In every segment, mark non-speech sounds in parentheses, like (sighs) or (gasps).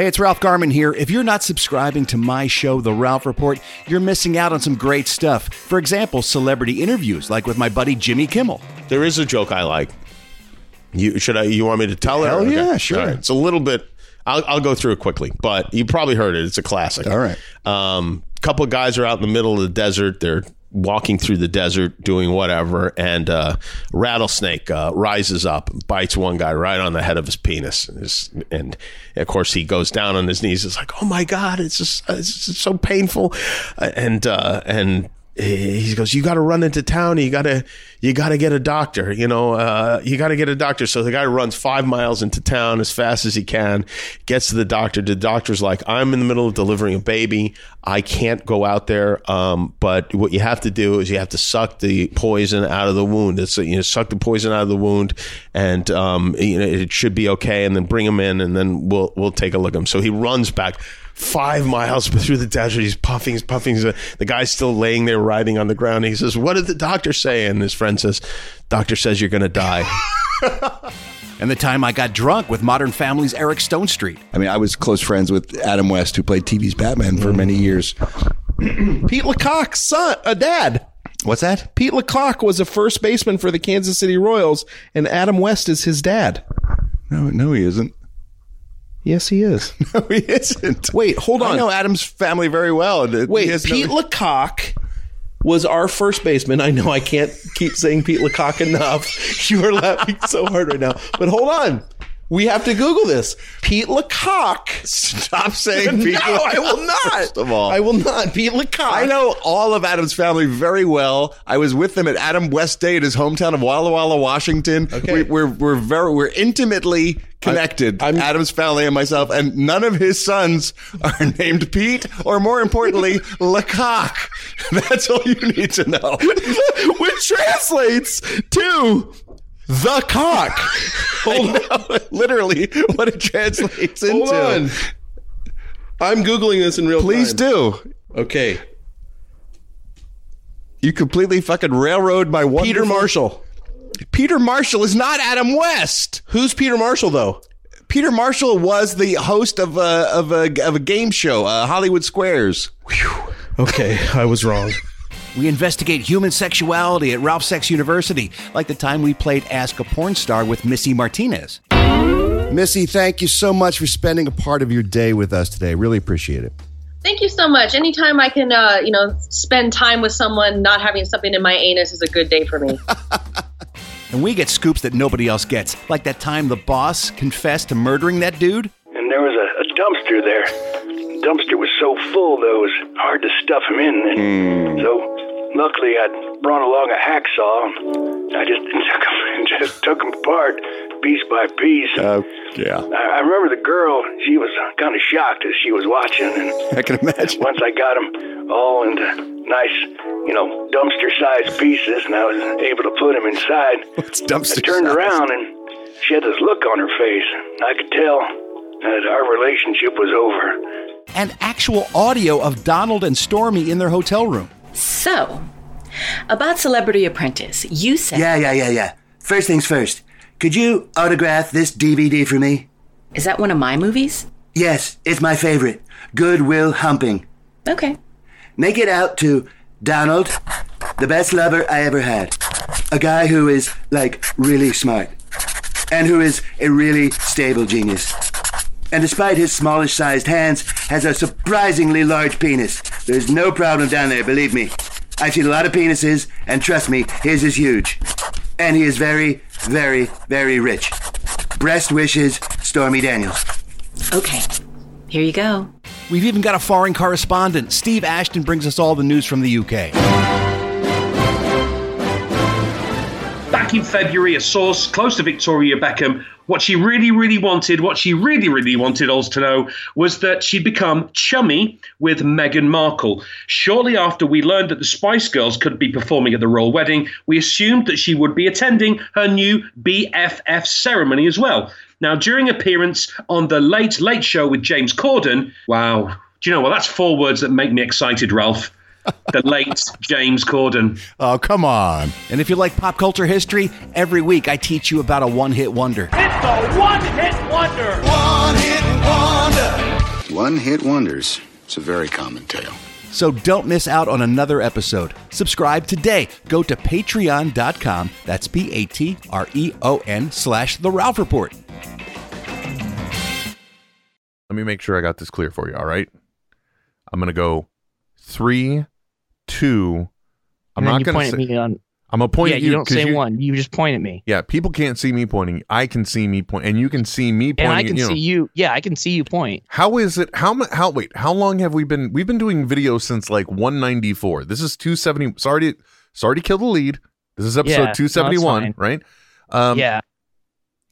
Hey, it's Ralph Garman here. If you're not subscribing to my show, The Ralph Report, you're missing out on some great stuff. For example, celebrity interviews, like with my buddy Jimmy Kimmel. There is a joke I like. You should I? You want me to tell it? Hell yeah, sure. It's a little bit. I'll, I'll go through it quickly, but you probably heard it. It's a classic. All right. Um, couple of guys are out in the middle of the desert. They're walking through the desert doing whatever, and uh, rattlesnake uh, rises up, and bites one guy right on the head of his penis, and, his- and of course he goes down on his knees. It's like, oh my god, it's just it's just so painful, Uh, and uh, and he goes, "You got to run into town. You got to, you got to get a doctor. You know, uh, you got to get a doctor." So the guy runs five miles into town as fast as he can, gets to the doctor. The doctor's like, "I'm in the middle of delivering a baby. I can't go out there. Um, but what you have to do is you have to suck the poison out of the wound. It's you know, suck the poison out of the wound, and um, you know, it should be okay. And then bring him in, and then we'll we'll take a look at him." So he runs back five miles (laughs) through the desert. He's puffing, he's puffing. He's, uh, the guy's still laying there, writhing on the ground. He says, "What did the doctor say?" And his friend says, "Doctor says you're going to die." (laughs) And the time I got drunk with Modern Family's Eric Stonestreet. I mean, I was close friends with Adam West, who played TV's Batman for many mm. years. (clears throat) Pete LaCock's son, a dad. What's that? Pete LaCock was a first baseman for the Kansas City Royals, and Adam West is his dad. No, no, he isn't. Yes, he is. (laughs) No, he isn't. Wait, hold on. I know Adam's family very well. Wait, has no- Pete LaCock was our first baseman. I know I can't keep saying Pete LaCock enough. (laughs) You are laughing so hard right now. But hold on. We have to Google this. Pete LaCock. Stop saying (laughs) Pete. no, I will not. First of all, I will not. Pete LaCock. I know all of Adam's family very well. I was with them at Adam West Day at his hometown of Walla Walla, Washington. Okay. We, we're we're very we're intimately connected. I'm- Adam's family and myself, and none of his sons are (laughs) named Pete, or more importantly, (laughs) LaCock. That's all you need to know. Which translates to the cock. (laughs) Hold on. Literally, what it translates into. On. I'm Googling this in real Please time. Please do. Okay. You completely fucking railroad my one. Peter Marshall. Peter Marshall is not Adam West. Who's Peter Marshall, though? Peter Marshall was the host of a of a of a game show, uh, Hollywood Squares. Okay, I was wrong. We investigate human sexuality at Ralph Sex University, like the time we played Ask a Porn Star with Missy Martinez. Missy, thank you so much for spending a part of your day with us today. Really appreciate it. Thank you so much. Anytime I can, uh, you know, spend time with someone not having something in my anus is a good day for me. (laughs) And we get scoops that nobody else gets, like that time the boss confessed to murdering that dude. and there was a, a dumpster there. The dumpster was so full that it was hard to stuff him in. And so, luckily, I'd brought along a hacksaw. I just (laughs) took him, just took him apart, piece by piece. Uh, yeah, I, I remember the girl; she was kind of shocked as she was watching. And (laughs) I can imagine. once I got them all into nice, you know, dumpster-sized pieces, and I was able to put them inside. (laughs) It's dumpster. I turned around and she had this look on her face. I could tell that our relationship was over. And actual audio of Donald and Stormy in their hotel room. So, about Celebrity Apprentice, you said. Yeah, yeah, yeah, yeah. First things first. Could you autograph this DVD for me? Is that one of my movies? Yes, it's my favorite. Good Will Humping. Okay. Make it out to Donald, the best lover I ever had. A guy who is, like, really smart. And who is a really stable genius. And despite his smallish sized hands, has a surprisingly large penis. There's no problem down there, believe me. I've seen a lot of penises, and trust me, his is huge. And he is very, very, very rich. Breast wishes, Stormy Daniels. Okay. Here you go. We've even got a foreign correspondent. Steve Ashton brings us all the news from the UK. Back in February, a source close to Victoria Beckham, what she really, really wanted, what she really, really wanted us to know, was that she'd become chummy with Meghan Markle. Shortly after we learned that the Spice Girls could be performing at the royal wedding, we assumed that she would be attending her new BFF ceremony as well. Now, during appearance on the Late Late Show with James Corden, wow, do you know what? That's four words that make me excited, Ralph. (laughs) The late James Corden. Oh, come on. And if you like pop culture history, every week I teach you about a one hit wonder. It's a one hit wonder. One hit wonder. One hit wonders. It's a very common tale. So don't miss out on another episode. Subscribe today. Go to patreon.com. That's P A T R E O N slash The Ralph Report. Let me make sure I got this clear for you. All right. I'm gonna go three, two. I'm not gonna point say, me on. I'm gonna point yeah, at you, you. don't say you- one. You just point at me, Yeah, people can't see me pointing. I can see me point, and you can see me pointing. and I can you. see you. Yeah, I can see you point. How is it? How how wait? How long have we been? We've been doing videos since like 194. This is 270. Sorry to sorry to kill the lead. This is episode Yeah, 271, fine. right? Um, yeah,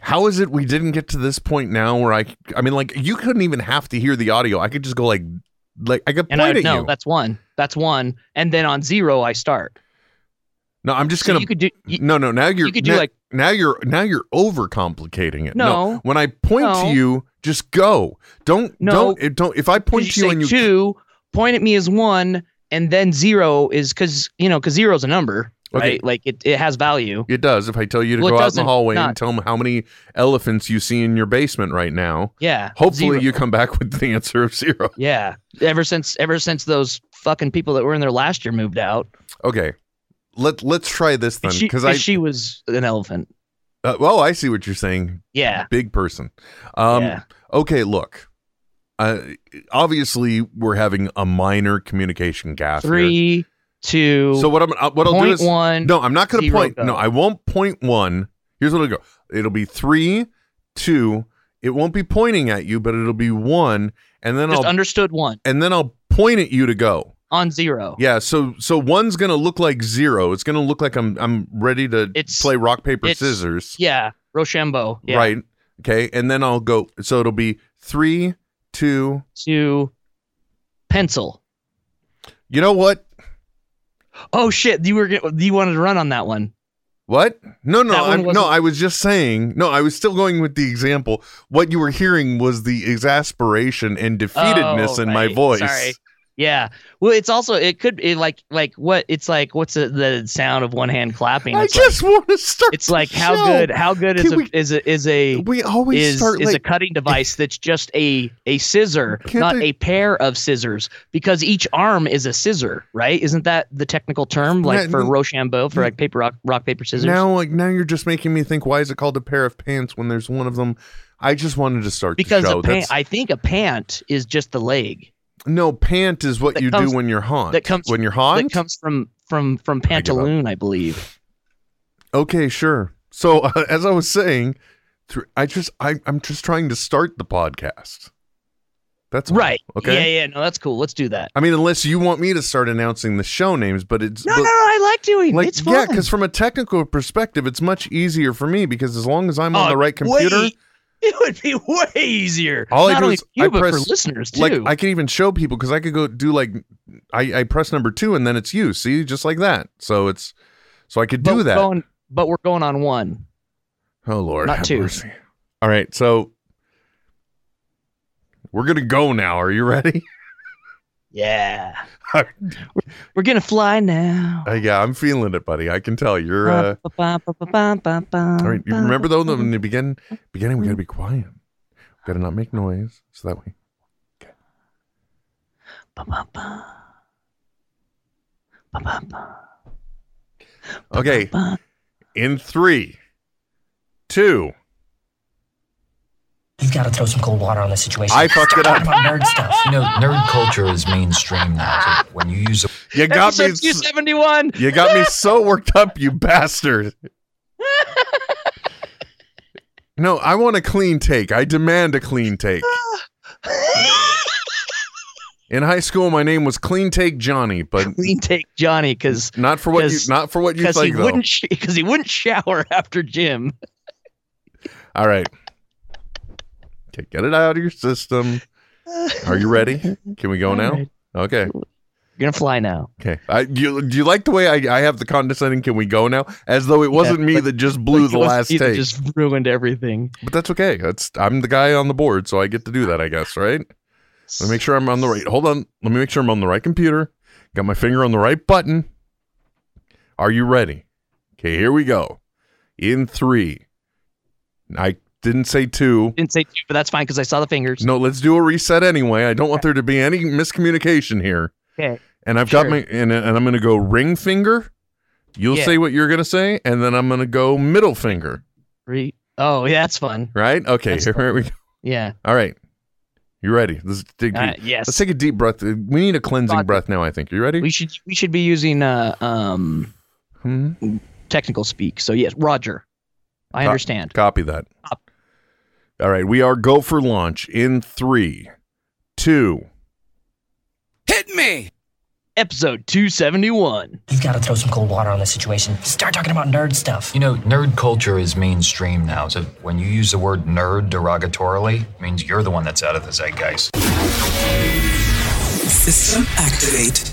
How is it we didn't get to this point now where I? I mean, like you couldn't even have to hear the audio. I could just go like, like I could and point I at no, you. that's one. That's one. And then on zero, I start. No, I'm just So gonna. you could do. no, no. Now you're. you could do now, like- now you're now you're overcomplicating it. No. when I point No. to you, just go. Don't No. don't don't. If I point to you say and you two, point at me as one, and then zero is because you know because zero is a number, Okay. right? Like it, it has value. It does. If I tell you to Well, go out in the hallway and tell them how many elephants you see in your basement right now, Yeah. hopefully zero. you come back with the answer of zero. Yeah. Ever since ever since those fucking people that were in there last year moved out, Okay, let let's try this then she, because I. she was an elephant. uh, well, I see what you're saying. Yeah. big person. Um, Yeah. Okay, look. Uh, obviously, we're having a minor communication gap. here. Two. So what I'm uh, what I'll do is one, no, I'm not going to point. go. No, I won't point one. Here's what it'll go. It'll be three, two. It won't be pointing at you, but it'll be one, and then Just I'll understood one and then I'll point at you to go. on zero. Yeah, so so one's gonna look like zero. It's gonna look like I'm I'm ready to It's- play rock paper it's- scissors. Yeah. Rochambeau. Yeah. Right. Okay, and then I'll go. So it'll be three, two, two, pencil. You know what? Oh shit! You were you wanted to run on that one. What? No, no, I'm, no. I was just saying. No, I was still going with the example. What you were hearing was the exasperation and defeatedness Oh, in my voice. Sorry. Yeah. Well, it's also it could it like like what it's like. What's the, the sound of one hand clapping? I It's just want to start. like, it's like how show. good how good is Can a, we- is a is a We always is start is a cutting device that's just a a scissor, Can't they- a pair of scissors, because each arm is a scissor, right? Isn't that the technical term, like for Rochambeau, for like paper rock rock paper scissors? now. Like now, you're just making me think. Why is it called a pair of pants when there's one of them? I just wanted to start because the show. a pant, I think a pant is just the leg no, pant is what you comes- do when you're haunt. that comes when you're haunt. that comes from from from pantaloon, I believe. Okay, sure. So uh, (laughs) as I was saying, thr- I just I I'm just trying to start the podcast. That's all. Right. Okay. Yeah, yeah. No, that's cool. Let's do that. I mean, unless you want me to start announcing the show names, but it's No, but, no, no. I like doing. like it's fun. yeah, because from a technical perspective, it's much easier for me because as long as I'm on Oh, the right computer, way- (laughs) it would be way easier. all I Not do only is for you, I but press for listeners too. like I can even show people because I could go do like I I press number two and then it's you. See, just like that. So it's so I could do that. Going, but we're going on one. Oh Lord, Not two. mercy. All right, so we're gonna go now. Are you ready? (laughs) Yeah. we're, (laughs) we're gonna fly now. Uh, yeah, I'm feeling it, buddy. I can tell you're. Uh, all right, you remember though, in the begin, beginning, we gotta be quiet. We gotta not make noise, so that way. Okay. Okay. In three, two. You've got to throw some cold water on the situation. I fucked it up. about nerd stuff. You know, nerd culture is mainstream now. So when you use a You got me. Episode 271. You got me so worked up, you bastard. (laughs) No, I want a clean take. I demand a clean take. (laughs) In high school, my name was Clean Take Johnny, but Clean take Johnny because not for what you not for what you because he think though. wouldn't because he wouldn't shower (laughs) after gym. All right. Okay, get it out of your system. Are you ready? Can we go (laughs) now? right. Okay. You're gonna fly now. Okay. I, do, you, do you like the way I, I have the condescending? Can we go now? As though it wasn't Yeah, me like- that just blew Like, the last take. Just ruined everything. But that's okay. That's I'm the guy on the board, so I get to do that, I guess, right? Let me make sure I'm on the right. Hold on. Let me make sure I'm on the right computer. Got my finger on the right button. Are you ready? Okay, here we go. In three. I Didn't say two. Didn't say two, but that's fine because I saw the fingers. No, let's do a reset anyway. I don't want there to be any miscommunication here. Okay. And I've got Sure. my and, and I'm going to go ring finger. You'll Yeah. say what you're going to say, and then I'm going to go middle finger. Oh, yeah, that's fun. Right? Okay. That's Here we go. Yeah. All right. You ready? Let's take, Uh, yes. Let's take a deep breath. We need a cleansing breath now. I think. You ready? We should we should be using uh um technical speak. So yes, Roger. I understand. Copy that. All right. We are go for launch in three, two. Hit me. Episode 271. You've got to throw some cold water on this situation. Start talking about nerd stuff. You know, nerd culture is mainstream now. So when you use the word nerd derogatorily, it means you're the one that's out of the zeitgeist. System activate.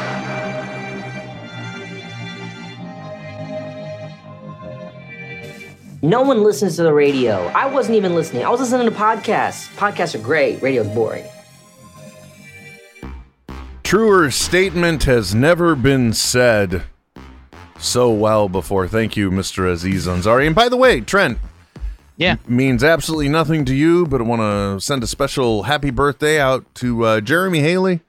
No one listens to the radio. I wasn't even listening. I was listening to podcasts. Podcasts are great. Radio's boring. Truer statement has never been said so well before. Thank you, Mr. Aziz Ansari. And by the way, Trent. Yeah. Means absolutely nothing to you, but I want to send a special happy birthday out to uh, Jeremy Haley,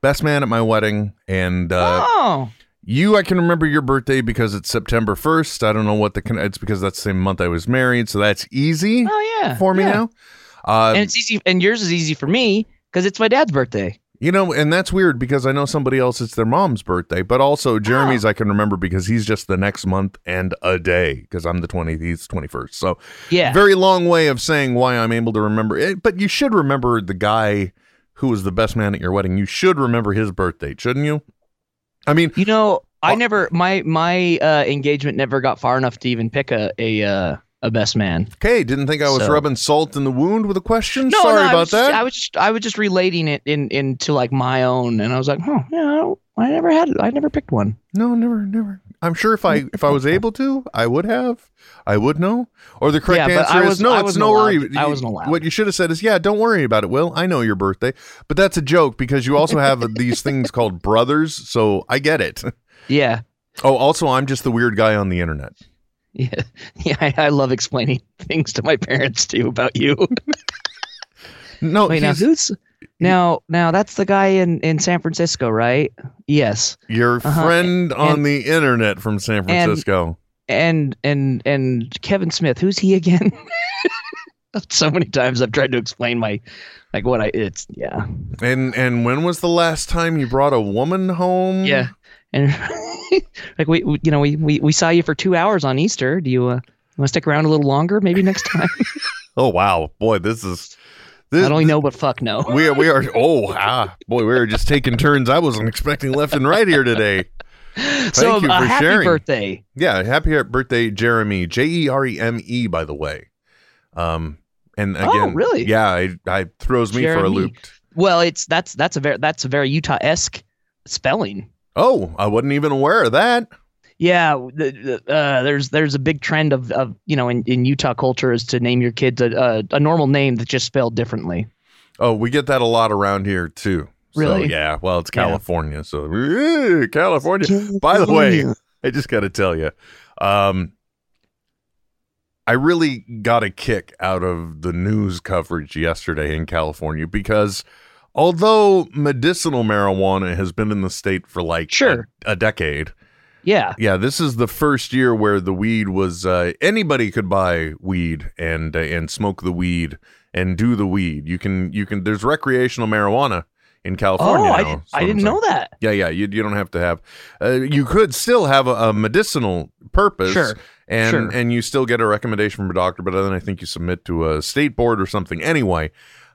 best man at my wedding. And uh, Oh. You, I can remember your birthday because it's September 1st. I don't know what the, con- it's because that's the same month I was married. So that's easy Oh yeah. for me yeah. now. Uh, and it's easy and yours is easy for me because it's my dad's birthday. You know, and that's weird because I know somebody else it's their mom's birthday, but also Jeremy's I can remember because he's just the next month and a day because I'm the 20th, he's 21st. So, Yeah. very long way of saying why I'm able to remember it. But you should remember the guy who was the best man at your wedding. You should remember his birthday, shouldn't you? I mean, You know, I never my my uh, engagement never got far enough to even pick a a uh, a best man. okay, didn't think I was So- rubbing salt in the wound with a question. No, Sorry no, I about was that. I was just I was just relating it in into like my own, and I was like, oh yeah, I, I never had I never picked one. No, never, never. I'm sure if I (laughs) if I was able to, I would have. I would know. Or the correct Yeah, answer I is no. I it's no allowed worry. I wasn't allowed. What you should have said is, yeah, don't worry about it. Will I know your birthday? But that's a joke because you also have (laughs) these things called brothers. So I get it. (laughs) Yeah, Oh, also, I'm just the weird guy on the internet. yeah, yeah. I, I love explaining things to my parents too about you. No, Wait, now who's now now that's the guy in in San Francisco, right? Yes, Your Uh-huh. friend on And- the internet from San and- Francisco. and and and Kevin Smith. Who's he again? (laughs) so many times I've tried to explain my like what I it's yeah and and when was the last time you brought a woman home? yeah and (laughs) like we, we you know we, we we saw you for two hours on Easter. Do you uh, want to stick around a little longer? Maybe next time. (laughs) Oh wow, boy, this is. This, I don't know, but fuck no. We are, we are, oh, ah, boy, we are just taking turns. I wasn't expecting left and right here today. (laughs) Thank so you uh, for happy sharing. birthday. Yeah, happy birthday, Jeremy. J E R E M E, by the way. Um, and again, Oh, again, really? Yeah, I, I throws me for a loop. Well, it's that's that's a very that's a very Utah esque spelling. Oh, I wasn't even aware of that. Yeah, the, the, uh, there's there's a big trend of, of you know in, in Utah culture is to name your kids a, a, a normal name that's just spelled differently. Oh, we get that a lot around here too. So, Really? yeah. Well, it's Yeah. California, so eh, California. By the way, I just got to tell you, um, I really got a kick out of the news coverage yesterday in California because although medicinal marijuana has been in the state for like Sure. a, a decade, Yeah, yeah, this is the first year where the weed was uh, anybody could buy weed and uh, and smoke the weed and do the weed. You can you can there's recreational marijuana in California. Oh, I now, didn't- I I'm didn't know that. Yeah, yeah, you you don't have to have. Uh, you could still have a, a medicinal purpose. Sure, And sure. and you still get a recommendation from a doctor, but then I think you submit to a state board or something. Anyway,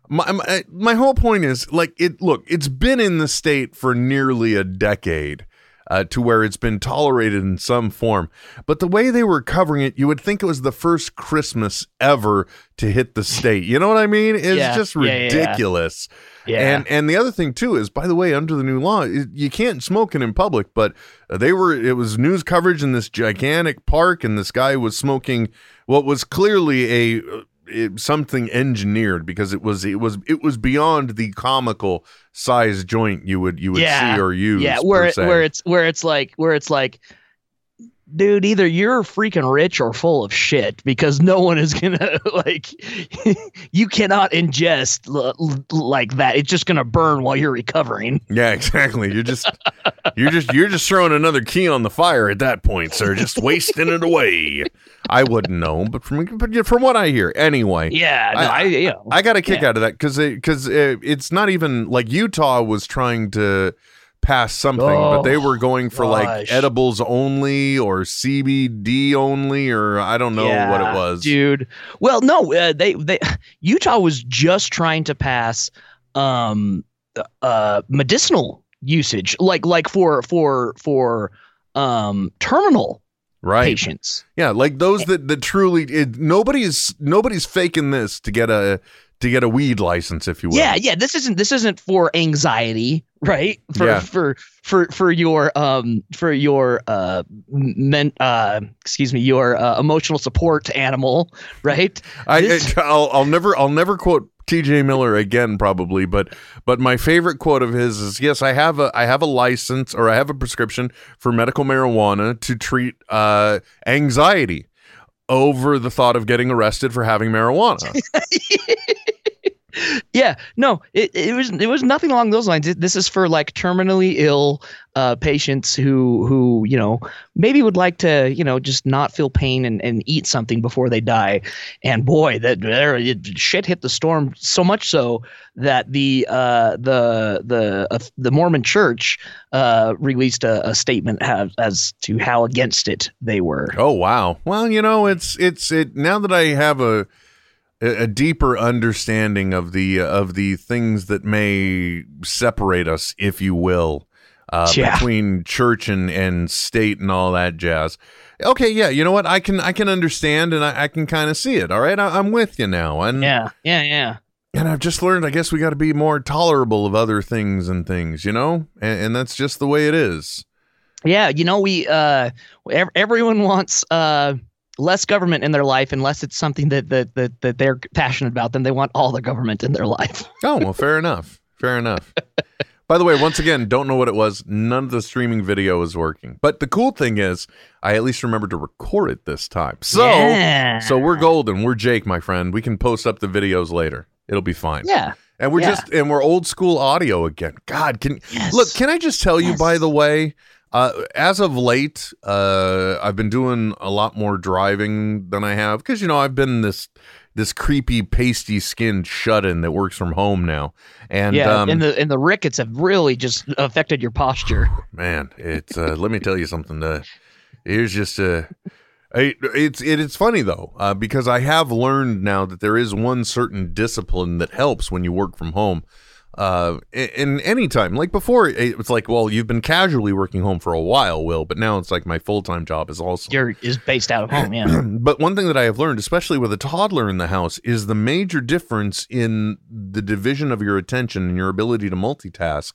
my, my my whole point is like it. Look, it's been in the state for nearly a decade. Uh, to where it's been tolerated in some form. But the way they were covering it, you would think it was the first Christmas ever to hit the state. You know what I mean? It's Yeah. just Yeah, yeah, yeah. ridiculous. Yeah. And and the other thing too is, by the way, under the new law, you can't smoke it in public. But they were it was news coverage in this gigantic park, and this guy was smoking what was clearly a uh, it- something engineered because it was it was it was beyond the comical size joint you would you would see or use. Yeah, where it, where it's where it's like where it's like, dude, either you're freaking rich or full of shit because no one is gonna (laughs) like, (laughs) you cannot ingest l- l- like that. It's just gonna burn while you're recovering. (laughs) Yeah, exactly. You're just you're just you're just throwing another key on the fire at that point, sir. Just wasting it away. I wouldn't know, but from but from what I hear, anyway. Yeah, no, I- you know, I got a kick yeah. out of that because because it, it's not even like Utah was trying to pass something, but they were going for like edibles only or CBD only or I don't know what it was. dude. Well, no, uh, they they Utah was just trying to pass um uh medicinal usage, like like for for for um terminal right patients. Yeah, like those that that truly it, nobody's nobody's faking this to get a to get a weed license, if you will. Yeah, yeah. This isn't this isn't for anxiety, right? For Yeah. for for for your um for your uh men uh excuse me your uh, emotional support animal, right? (laughs) I, This- I (laughs) I'll, I'll never I'll never quote T.J. Miller again probably, but but my favorite quote of his is yes I have a I have a license or I have a prescription for medical marijuana to treat uh, anxiety over the thought of getting arrested for having marijuana. (laughs) (laughs) yeah no it, it was it was nothing along those lines this is for like terminally ill uh, patients who who you know maybe would like to you know just not feel pain and, and eat something before they die and boy that there it, shit hit the storm so much so that the uh, the the uh, the Mormon Church uh, released a, a statement have, as to how against it they were. Oh wow. Well, you know, it's it's it now that I have a a deeper understanding of the of the things that may separate us, if you will, uh, Yeah. between church and, and state and all that jazz. Okay, yeah, you know what? I can I can understand and I, I can kind of see it. All right, I, I'm with you now. And Yeah, yeah, yeah. and I've just learned. I guess we got to be more tolerable of other things and things, you know, and, and that's just the way it is. Yeah, you know, we uh, ev- everyone wants uh, less government in their life unless it's something that that that, that they're passionate about. Then they want all the government in their life. (laughs) Oh, well, fair enough. Fair enough. By the way, once again, don't know what it was. None of the streaming video is working. But the cool thing is, I at least remembered to record it this time. So, Yeah. so we're golden. We're Jake, my friend. We can post up the videos later. It'll be fine. Yeah. And we're Yeah. just and we're old school audio again. God, can look? Can I just tell you? By the way, uh, as of late, uh, I've been doing a lot more driving than I have because you know I've been this this creepy pasty skinned shut in that works from home now. And yeah, um, and the and the rickets have really just affected your posture. (sighs) man, it's uh, let me tell you something. Uh, here's just a. It, it's it, it's funny though uh, because I have learned now that there is one certain discipline that helps when you work from home. Uh, in, any time, like before, it's like, well, you've been casually working home for a while, Will, but now it's like my full time job is also You're is based out of home. Yeah. (clears throat) but one thing that I have learned, especially with a toddler in the house, is the major difference in the division of your attention and your ability to multitask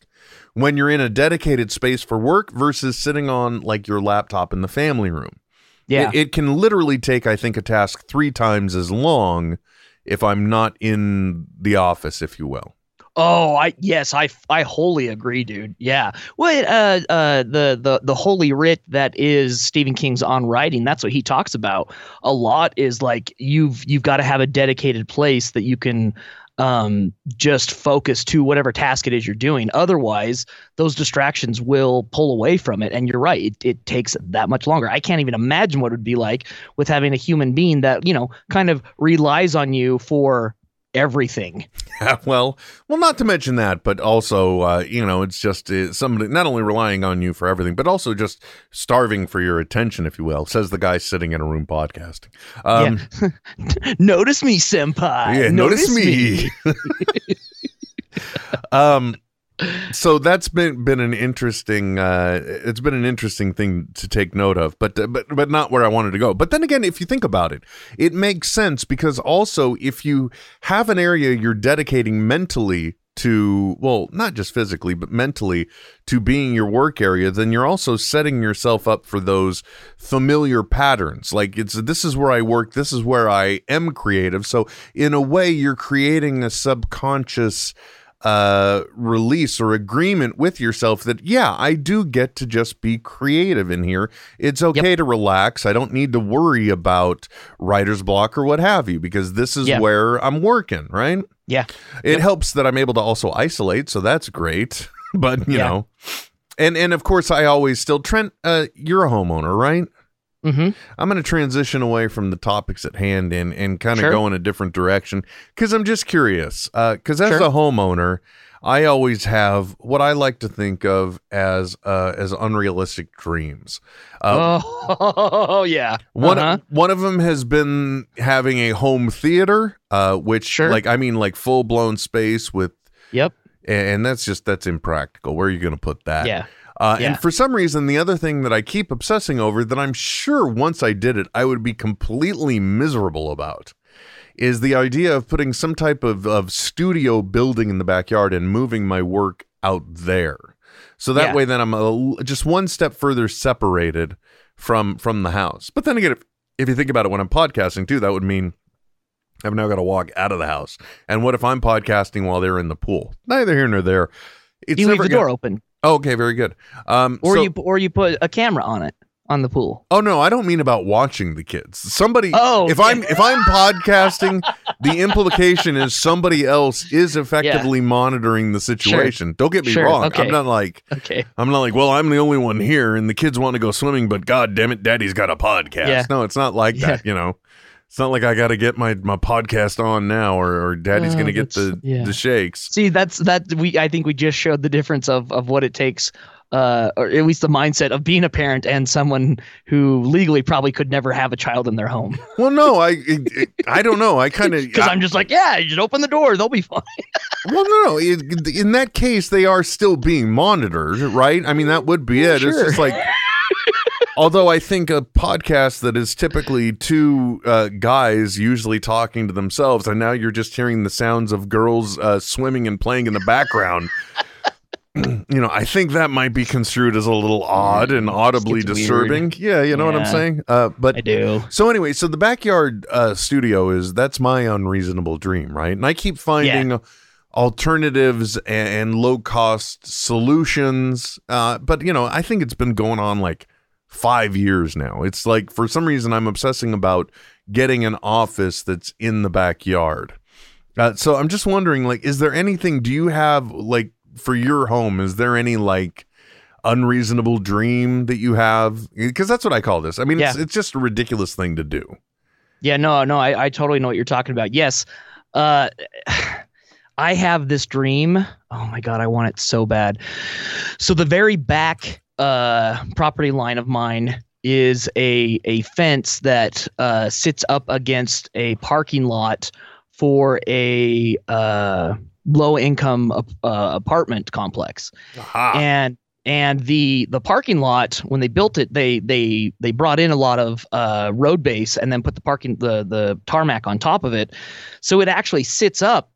when you're in a dedicated space for work versus sitting on like your laptop in the family room. Yeah. It, it can literally take, I think, a task three times as long if I'm not in the office, if you will. Oh, I yes, I I wholly agree, dude. Yeah. Well, uh, uh, the the the holy writ that is Stephen King's On Writing. That's what he talks about a lot. Is like you've you've got to have a dedicated place that you can um just focus to whatever task it is you're doing. Otherwise, those distractions will pull away from it. And you're right, it, it takes that much longer. I can't even imagine what it would be like with having a human being that you know kind of relies on you for everything. (laughs) well, well, not to mention that, but also, uh, you know, it's just uh, somebody not only relying on you for everything, but also just starving for your attention, if you will. Says the guy sitting in a room podcasting. Um, (laughs) notice me, senpai. yeah, notice, me. (laughs) um, so that's been been an interesting uh it's been an interesting thing to take note of but but but not where I wanted to go. But then again if you think about it it makes sense because also if you have an area you're dedicating mentally to well not just physically but mentally to being your work area then you're also setting yourself up for those familiar patterns. Like it's this is where I work this is where I am creative. So in a way you're creating a subconscious uh release or agreement with yourself that yeah I do get to just be creative in here. It's okay to relax. I don't need to worry about writer's block or what have you because this is Yeah. where I'm working right? Yeah. it helps that I'm able to also isolate so that's great (laughs) but you Yeah. know. And and of course I always still Trent uh you're a homeowner right Mm-hmm. I'm going to transition away from the topics at hand and and kind of Sure. go in a different direction because I'm just curious. Because as Sure. a homeowner, I always have what I like to think of as uh, as unrealistic dreams. Uh, oh (laughs) yeah. one Uh-huh. one of them has been having a home theater, uh, which like I mean like full blown space with. Yep. And that's just that's impractical. Where are you going to put that? Yeah. Uh, Yeah. And for some reason, the other thing that I keep obsessing over that I'm sure once I did it, I would be completely miserable about is the idea of putting some type of, of studio building in the backyard and moving my work out there. So that Yeah. way, then I'm a, just one step further separated from from the house. But then again, if, if you think about it, when I'm podcasting too, that would mean I've now got to walk out of the house. And what if I'm podcasting while they're in the pool? Neither here nor there. It's you leave the door gonna- open, Oh, okay, very good. Um, or so- you or you put a camera on it on the pool. Oh no, I don't mean about watching the kids. Somebody Oh, if I'm if I'm podcasting, the implication is somebody else is effectively monitoring the situation. Don't get me Sure, wrong. okay. I'm not like Okay. I'm not like, well, I'm the only one here and the kids want to go swimming, but god damn it, daddy's got a podcast. Yeah. No, it's not like Yeah. that, you know. It's not like I got to get my, my podcast on now, or, or Daddy's Uh, going to get the yeah. the shakes. See, that's that we I think we just showed the difference of of what it takes uh or at least the mindset of being a parent and someone who legally probably could never have a child in their home. (laughs) Well, no, I it, I don't know. I (laughs) kind of Because I'm just like, yeah, you just open the door, they'll be fine. (laughs) Well, no, no. In in that case, they are still being monitored, right? I mean, that would be it. It's just like, although I think a podcast that is typically two uh, guys usually talking to themselves, and now you're just hearing the sounds of girls uh, swimming and playing in the background. (clears throat) You know, I think that might be construed as a little odd and audibly disturbing. weird. Yeah, you know what I'm saying. Uh, but I do. so anyway, so the backyard uh, studio is that's my unreasonable dream, right? And I keep finding alternatives and, and low cost solutions. Uh, but you know, I think it's been going on like five years now. It's like for some reason I'm obsessing about getting an office that's in the backyard. Uh, so I'm just wondering, like, is there anything? Do you have like for your home? Is there any like unreasonable dream that you have? Because that's what I call this. I mean, it's, it's just a ridiculous thing to do. Yeah, no, no, I, I totally know what you're talking about. Yes. Uh (sighs) I have this dream. Oh my god, I want it so bad. So the very back uh property line of mine is a a fence that uh sits up against a parking lot for a uh low income uh, apartment complex. And and the the parking lot when they built it they they they brought in a lot of uh, road base and then put the parking the the tarmac on top of it. So it actually sits up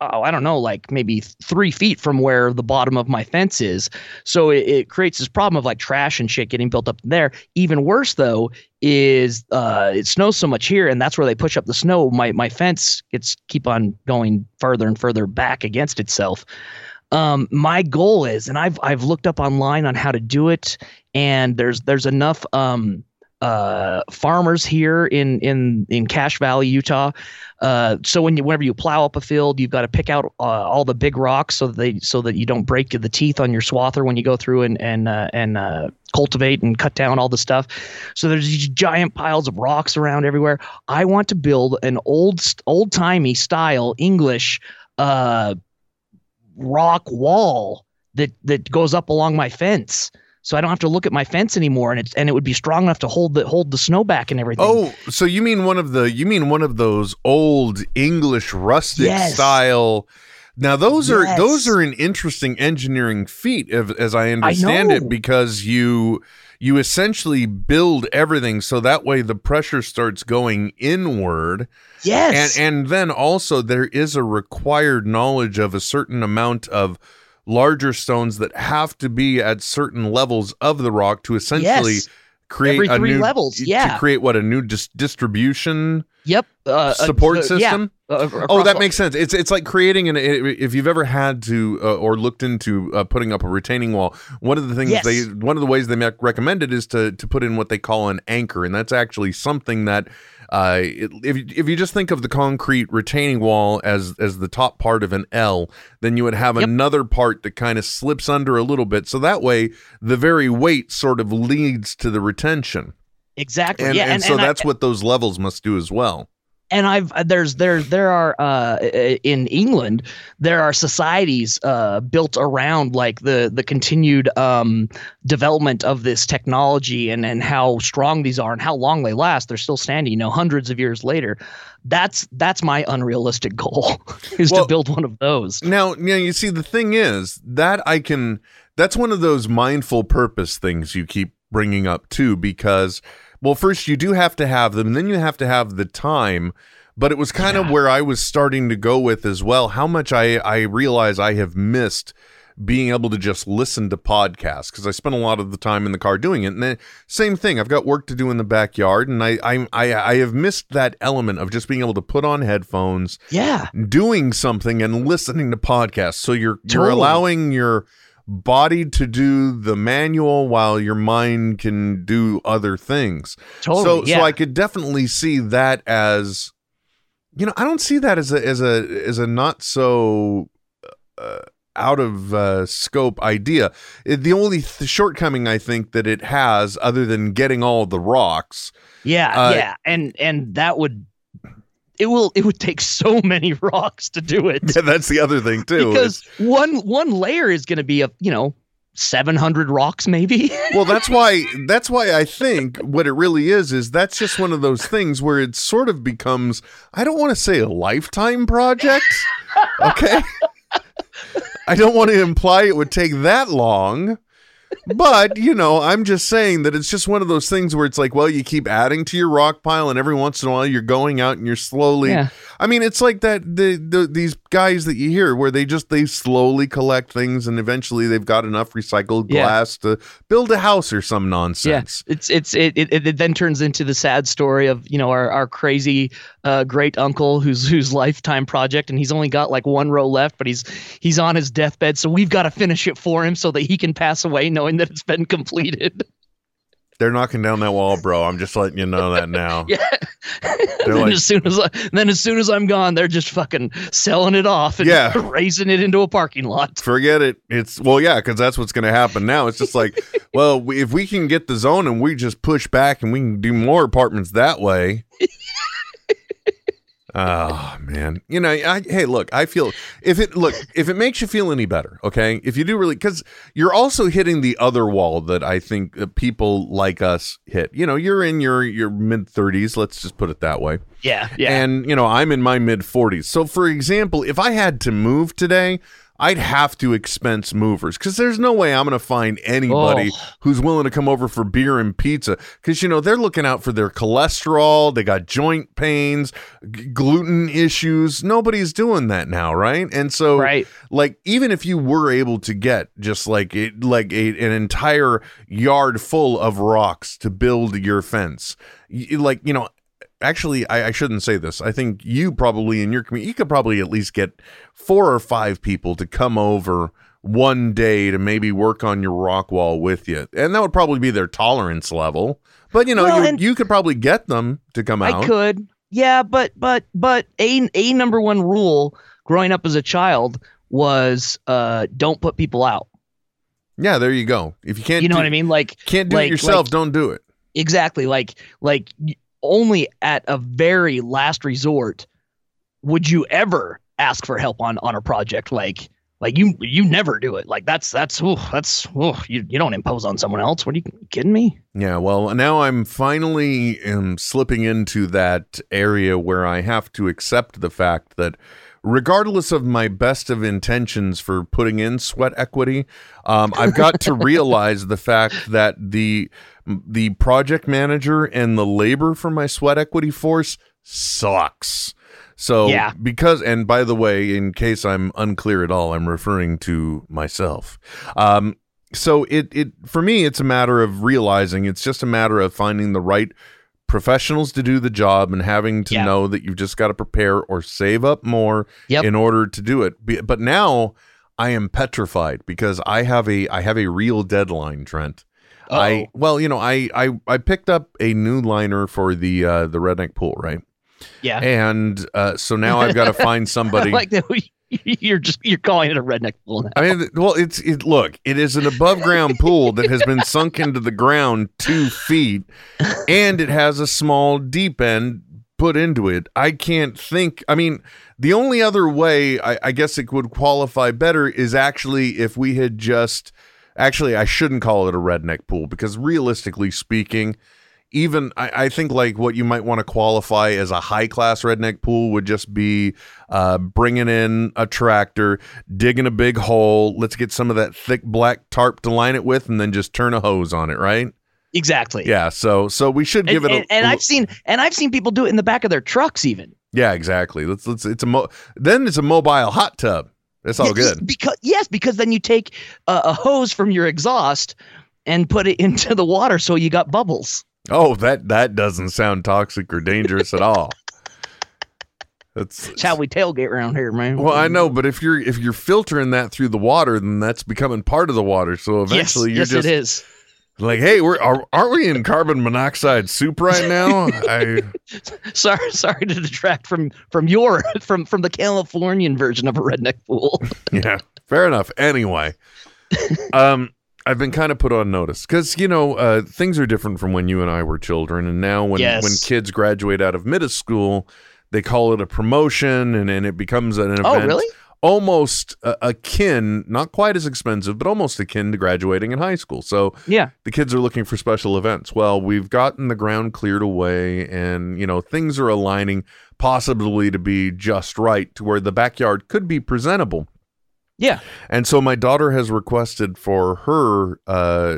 oh i don't know like maybe three feet from where the bottom of my fence is. So it, it creates this problem of like trash and shit getting built up there. Even worse though is uh it snows so much here and that's where they push up the snow. My my fence gets keep on going further and further back against itself. Um, my goal is, and I've I've looked up online on how to do it, and there's there's enough um, uh, farmers here in in in Cache Valley, Utah. Uh, so when you whenever you plow up a field, you've got to pick out uh, all the big rocks so that they so that you don't break the teeth on your swather when you go through and and uh, and uh, cultivate and cut down all the stuff. So there's these giant piles of rocks around everywhere. I want to build an old old timey style English. Uh, rock wall that that goes up along my fence so I don't have to look at my fence anymore and it's and it would be strong enough to hold the hold the snow back and everything. Oh, so you mean one of the you mean one of those old English rustic Yes. style Now those are those are an interesting engineering feat, if, as I understand know. it, because you you essentially build everything so that way the pressure starts going inward. Yes. and and then also there is a required knowledge of a certain amount of larger stones that have to be at certain levels of the rock to essentially Yes. create Every a three new levels, Yeah, to create what a new dis- distribution Yep. Uh, support uh, system. Yeah. Uh, oh, that all- makes sense. It's it's like creating an. If you've ever had to uh, or looked into uh, putting up a retaining wall, one of the things Yes. they one of the ways they make recommended is to to put in what they call an anchor, and that's actually something that. Uh, it, if you- if you just think of the concrete retaining wall as as the top part of an L, then you would have another part that kind of slips under a little bit, so that way the very weight sort of leads to the retention, Exactly. and yeah. and, so I- that's what those levels must do as well. And I've uh, there's there there are uh, in England there are societies uh, built around like the the continued um, development of this technology and and how strong these are and how long they last. They're still standing, you know, hundreds of years later. That's that's my unrealistic (laughs) goal is to build one of those. Now, now you see the thing is that I can that's one of those mindful purpose things you keep bringing up too because well first you do have to have them then you have to have the time but it was kind of where I was starting to go with as well how much I I realize I have missed being able to just listen to podcasts because I spent a lot of the time in the car doing it. And then same thing, I've got work to do in the backyard, and I I I, I have missed that element of just being able to put on headphones, Yeah. doing something and listening to podcasts. So you're you're allowing your body to do the manual while your mind can do other things. Totally, So yeah. so I could definitely see that as you know, I don't see that as a as a as a not so uh, out of uh, scope idea. It- the only th- shortcoming I think that it has, other than getting all the rocks, Yeah, Uh, yeah, and and that would it will it would take so (laughs) many rocks to do it. yeah, that's the other thing too. because one one layer is going to be a you know 700 rocks maybe (laughs) well that's why that's why i think what it really is is that's just one of those things where it sort of becomes i don't want to say a lifetime project (laughs) okay i don't want to imply it would take that long but you know i'm just saying that it's just one of those things where it's like well you keep adding to your rock pile and every once in a while you're going out and you're slowly Yeah. i mean it's like that the, the these guys that you hear where they just they slowly collect things and eventually they've got enough recycled Yeah. glass to build a house or some nonsense yeah it's it's it, it it then turns into the sad story of you know our, our crazy uh, great uncle whose whose lifetime project and he's only got like one row left but he's he's on his deathbed so we've got to finish it for him so that he can pass away knowing that it's been completed. They're knocking down that wall bro. I'm just letting you know that now. (laughs) Yeah. They're then like- as soon as I, then as soon as I'm gone, they're just fucking selling it off and Yeah. (laughs) razing it into a parking lot. forget it. It's well yeah because that's what's going to happen now. It's just like (laughs) well if we can get the zone and we just push back and we can do more apartments that way oh man you know I, hey look i feel if it look if it makes you feel any better okay if you do really because you're also hitting the other wall that i think uh, people like us hit you know you're in your your mid 30s let's just put it that way Yeah, yeah. and, you know, I'm in my mid 40s. So, for example, if I had to move today, I'd have to expense movers because there's no way I'm going to find anybody Oh. who's willing to come over for beer and pizza because, you know, they're looking out for their cholesterol. They got joint pains, g- gluten issues. Nobody's doing that now, right? And so, Right. like, even if you were able to get just like it, like a, an entire yard full of rocks to build your fence, like, you know, actually I, I shouldn't say this i think you probably in your community you could probably at least get four or five people to come over one day to maybe work on your rock wall with you and that would probably be their tolerance level but you know Well, you, you could probably get them to come out I could. Yeah, but but but a a number one rule growing up as a child was uh don't put people out. yeah there you go if you can't You know do, what I mean? Like can't do like- it yourself like- don't do it Exactly. Like like only at a very last resort would you ever ask for help on on a project like like you you never do it. Like that's that's ooh, that's ooh, you you don't impose on someone else. What are you kidding me? Yeah, well, now I'm finally um, slipping into that area where I have to accept the fact that regardless of my best of intentions for putting in sweat equity, um, I've got to realize the fact that the the project manager and the labor for my sweat equity force sucks. So Yeah. because and by the way, in case I'm unclear at all, I'm referring to myself. Um, so it it for me, it's a matter of realizing. It's just a matter of finding the right professionals to do the job and having to know that you've just got to prepare or save up more in order to do it. But now I am petrified because I have a I have a real deadline, Trent. I well, you know, I I I picked up a new liner for the uh the redneck pool, right? Yeah. And uh so now I've got to (laughs) find somebody like that we- (laughs) you're just you're calling it a redneck pool now. I mean, well, it's it. Look, it is an above ground pool that has been sunk into the ground two feet, and it has a small deep end put into it. I can't think. I mean, the only other way I, I guess it would qualify better is actually if we had just. Actually, I shouldn't call it a redneck pool because realistically speaking, even I, I think like what you might want to qualify as a high class redneck pool would just be uh, bringing in a tractor, digging a big hole. Let's get some of that thick black tarp to line it with, and then just turn a hose on it, right? Exactly. Yeah. So so we should give and, it a. and, and I've seen and I've seen people do it in the back of their trucks even. yeah, exactly. Let's let's. It's a mo- then it's a mobile hot tub. It's all Yeah, good. Because yes, because then you take a, a hose from your exhaust and put it (laughs) into the water, so you got bubbles. Oh, that that doesn't sound toxic or dangerous at all. That's That's how we tailgate around here, man. Well, I know, but if you're if you're filtering that through the water, then that's becoming part of the water. So eventually, yes, you're yes, just it is. like, hey, we're are, aren't we in carbon monoxide soup right now? (laughs) I Sorry, sorry to detract from from your from from the Californian version of a redneck pool. (laughs) yeah, fair enough. Anyway, um, I've been kind of put on notice because you know uh, things are different from when you and I were children, and now when Yes. when kids graduate out of middle school, they call it a promotion, and and it becomes an event. Oh, really? Almost uh, akin, not quite as expensive, but almost akin to graduating in high school. So Yeah. the kids are looking for special events. Well, we've gotten the ground cleared away, and you know things are aligning possibly to be just right to where the backyard could be presentable. Yeah. And so my daughter has requested for her uh,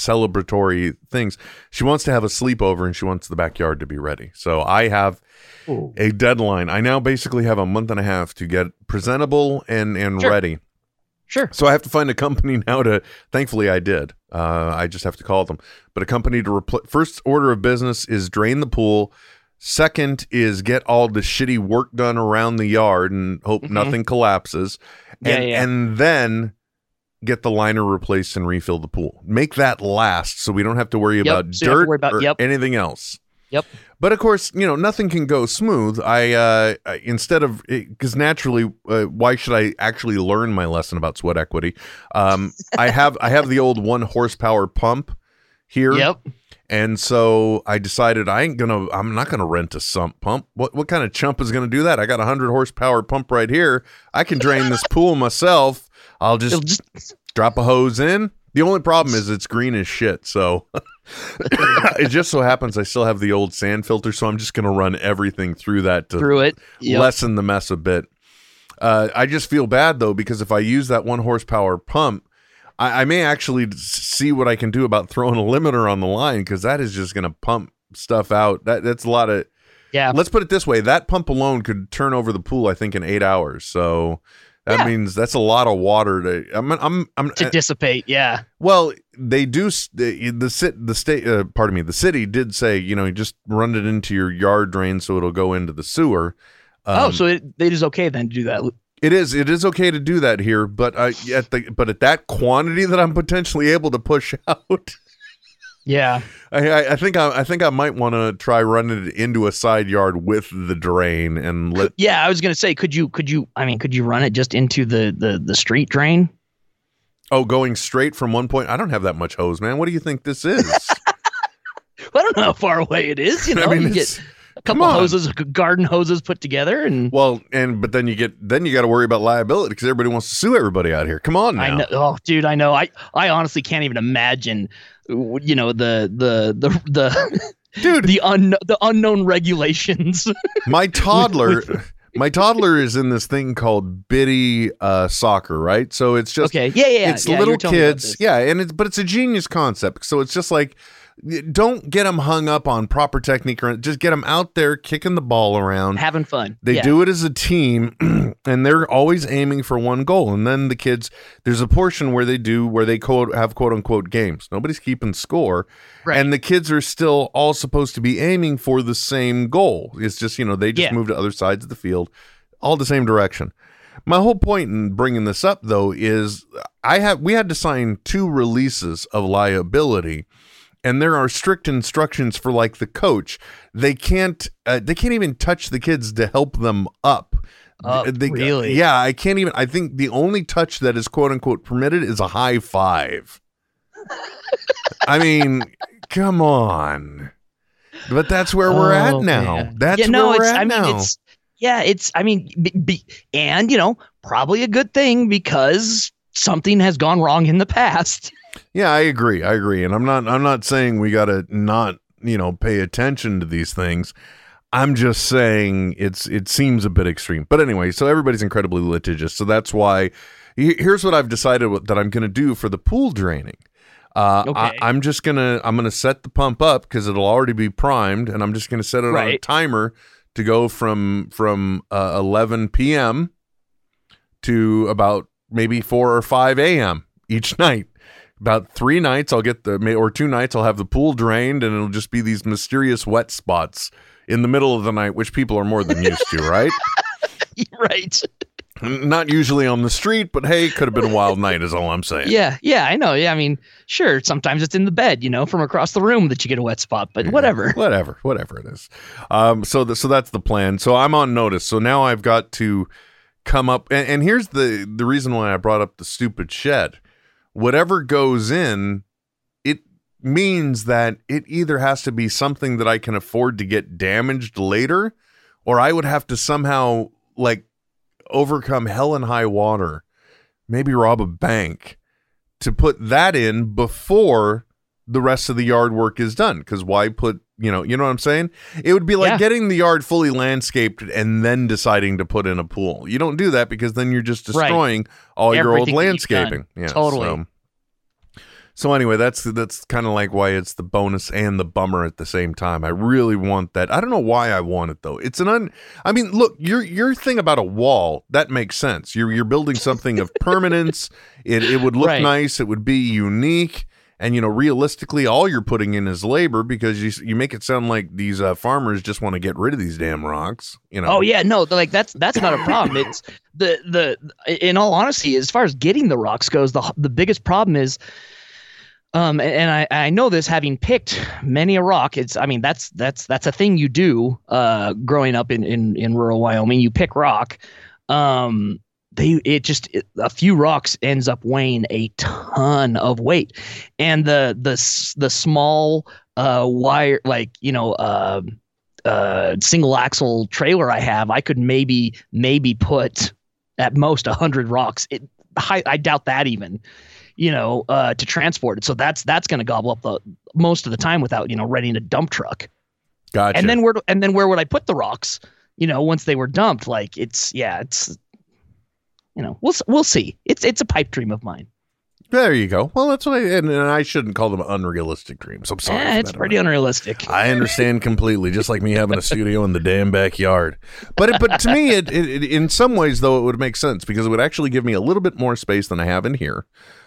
celebratory things. She wants to have a sleepover and she wants the backyard to be ready. So I have Ooh. a deadline. I now basically have a month and a half to get presentable and and Sure. ready. Sure. So I have to find a company (laughs) now to. Thankfully, I did. Uh, I just have to call them. But a company to replace. First order of business is drain the pool. Second is get all the shitty work done around the yard and hope Mhm. nothing collapses. Yeah, and, yeah. and then get the liner replaced and refill the pool. Make that last so we don't have to worry Yep, about so you don't have to dirt worry about- or yep. anything else. Yep. But of course, you know, nothing can go smooth. I uh I- instead of because naturally, uh, why should I actually learn my lesson about sweat equity? Um, I have I have the old one horsepower pump here. Yep. And so I decided I ain't gonna. I'm not gonna rent a sump pump. What what kind of chump is gonna do that? I got a hundred horsepower pump right here. I can drain this (laughs) pool myself. I'll just, drop a hose in. The only problem is it's green as shit. So (laughs) it just so happens I still have the old sand filter. So I'm just gonna run everything through that to Through it. Yep. lessen the mess a bit. Uh, I just feel bad though because if I use that one horsepower pump, I, I may actually see what I can do about throwing a limiter on the line because that is just going to pump stuff out. That that's a lot of. Yeah. Let's put it this way: that pump alone could turn over the pool, I think, in eight hours. So that Yeah. means that's a lot of water to. I'm. I'm. I'm to dissipate. Yeah. well, they do. The the, sit, the state. Uh, pardon me. The city did say, you know, you just run it into your yard drain so it'll go into the sewer. oh, Um, so it, it is okay then to do that. It is. It is okay to do that here, but uh, at the but at that quantity that I'm potentially able to push (laughs) out, Yeah. I, I, I think I, I think I might want to try running it into a side yard with the drain and let. (laughs) Yeah, I was gonna say, could you could you I mean, could you run it just into the the the street drain? Oh, going straight from one point. I don't have that much hose, man. What do you think this is? (laughs) I don't know how far away it is. You I know, mean, you it's- get a couple hoses, garden hoses put together, and well, and but then you get then you got to worry about liability because everybody wants to sue everybody out here. Come on now. I know. Oh, dude, I know. I I honestly can't even imagine. You know the the the the dude the un the unknown regulations. (laughs) My toddler, (laughs) my toddler is in this thing called Biddy uh, soccer, right? So it's just Okay. Yeah, yeah, yeah. It's Yeah, little were telling me about kids, yeah, and it's but it's a genius concept. So it's just like don't get them hung up on proper technique or just get them out there kicking the ball around. Having fun. They Yeah. do it as a team (clears throat) and they're always aiming for one goal. And then the kids there's a portion where they do where they quote have quote unquote games. Nobody's keeping score. And the kids are still all supposed to be aiming for the same goal. It's just you know they just Yeah. move to other sides of the field all the same direction. My whole point in bringing this up though is i have we had to sign two releases of liability and there are strict instructions for like the coach they can't uh, they can't even touch the kids to help them up Up, They- really? yeah i can't even i think the only touch that is quote unquote permitted is a high five i mean come on but that's where we're Oh, at now man. that's yeah, no, where we're it's, at I mean, now it's yeah, it's I mean, be, be, and you know, probably a good thing because something has gone wrong in the past. Yeah, I agree. I agree. And I'm not I'm not saying we got to not, you know, pay attention to these things. I'm just saying it's it seems a bit extreme. But anyway, so everybody's incredibly litigious. So that's why here's what I've decided what, that I'm going to do for the pool draining. Uh, I, I'm just gonna I'm gonna set the pump up because it'll already be primed, and I'm just gonna set it on a timer to go from from uh, 11 p.m. to about maybe 4 or 5 a.m. each (laughs) night. About three nights, I'll get the may- or two nights, I'll have the pool drained, and it'll just be these mysterious wet spots in the middle of the night, which people are more than used to, right? (laughs) right. Not usually on the street, but hey, could have been a wild night, is all I'm saying. Yeah, yeah, I know. Yeah, I mean, sure, sometimes it's in the bed, you know, from across the room that you get a wet spot, but whatever. whatever, whatever it is. Um, so the, so that's the plan. So I'm on notice. So now I've got to come up, and, and here's the the reason why I brought up the stupid shed. Whatever goes in, it means that it either has to be something that I can afford to get damaged later, or I would have to somehow like overcome hell and high water, maybe rob a bank to put that in before the rest of the yard work is done. Because why put you know you know what I'm saying? It would be like Yeah. getting the yard fully landscaped and then deciding to put in a pool. You don't do that because then you're just Right. destroying all your old Everything you've done. landscaping. Yeah, Totally. So, so anyway, that's that's kind of like why it's the bonus and the bummer at the same time. I really want that. I don't know why I want it though. It's an un. I mean, look, your your thing about a wall that makes sense. You're you're building something of (laughs) permanence. It it would look Right. nice. It would be unique. And you know, realistically, all you're putting in is labor because you you make it sound like these uh, farmers just want to get rid of these damn rocks. You know. Oh yeah, no, like that's that's not a problem. It's (laughs) the the in all honesty, as far as getting the rocks goes, the the biggest problem is um and I I know this having picked many a rock. It's I mean that's that's that's a thing you do uh growing up in in in rural Wyoming. You pick rock. Um they it just it, a few rocks ends up weighing a ton of weight. And the the the small uh wire like, you know, um uh, single axle trailer I have, I could maybe maybe put at most a hundred rocks. It, I, I doubt that even, you know, uh, to transport it. So that's that's going to gobble up the most of the time without you know renting a dump truck. Gotcha. And then where and then where would I put the rocks? You know, once they were dumped, like it's yeah, it's you know we'll we'll see. It's it's a pipe dream of mine. There you go. Well, that's what I and, and I shouldn't call them unrealistic dreams. I'm sorry. For it's pretty unrealistic. I understand completely, just like me having a studio in the damn backyard. But it, but to me, it, it, it in some ways though it would make sense because it would actually give me a little bit more space than I have in here.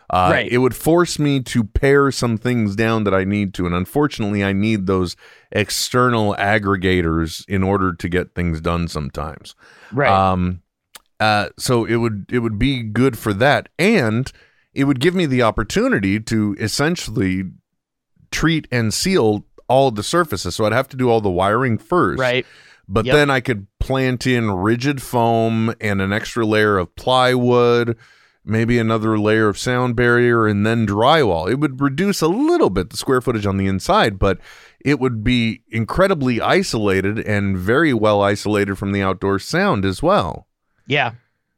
Uh, Right. It would force me to pare some things down that I need to, and unfortunately, I need those external aggregators in order to get things done sometimes. Right. Um. Uh. So it would it would be good for that, and it would give me the opportunity to essentially treat and seal all the surfaces. So I'd have to do all the wiring first. Right. But Yep. then I could plant in rigid foam and an extra layer of plywood, maybe another layer of sound barrier, and then drywall. It would reduce a little bit the square footage on the inside, but it would be incredibly isolated and very well isolated from the outdoor sound as well. Yeah.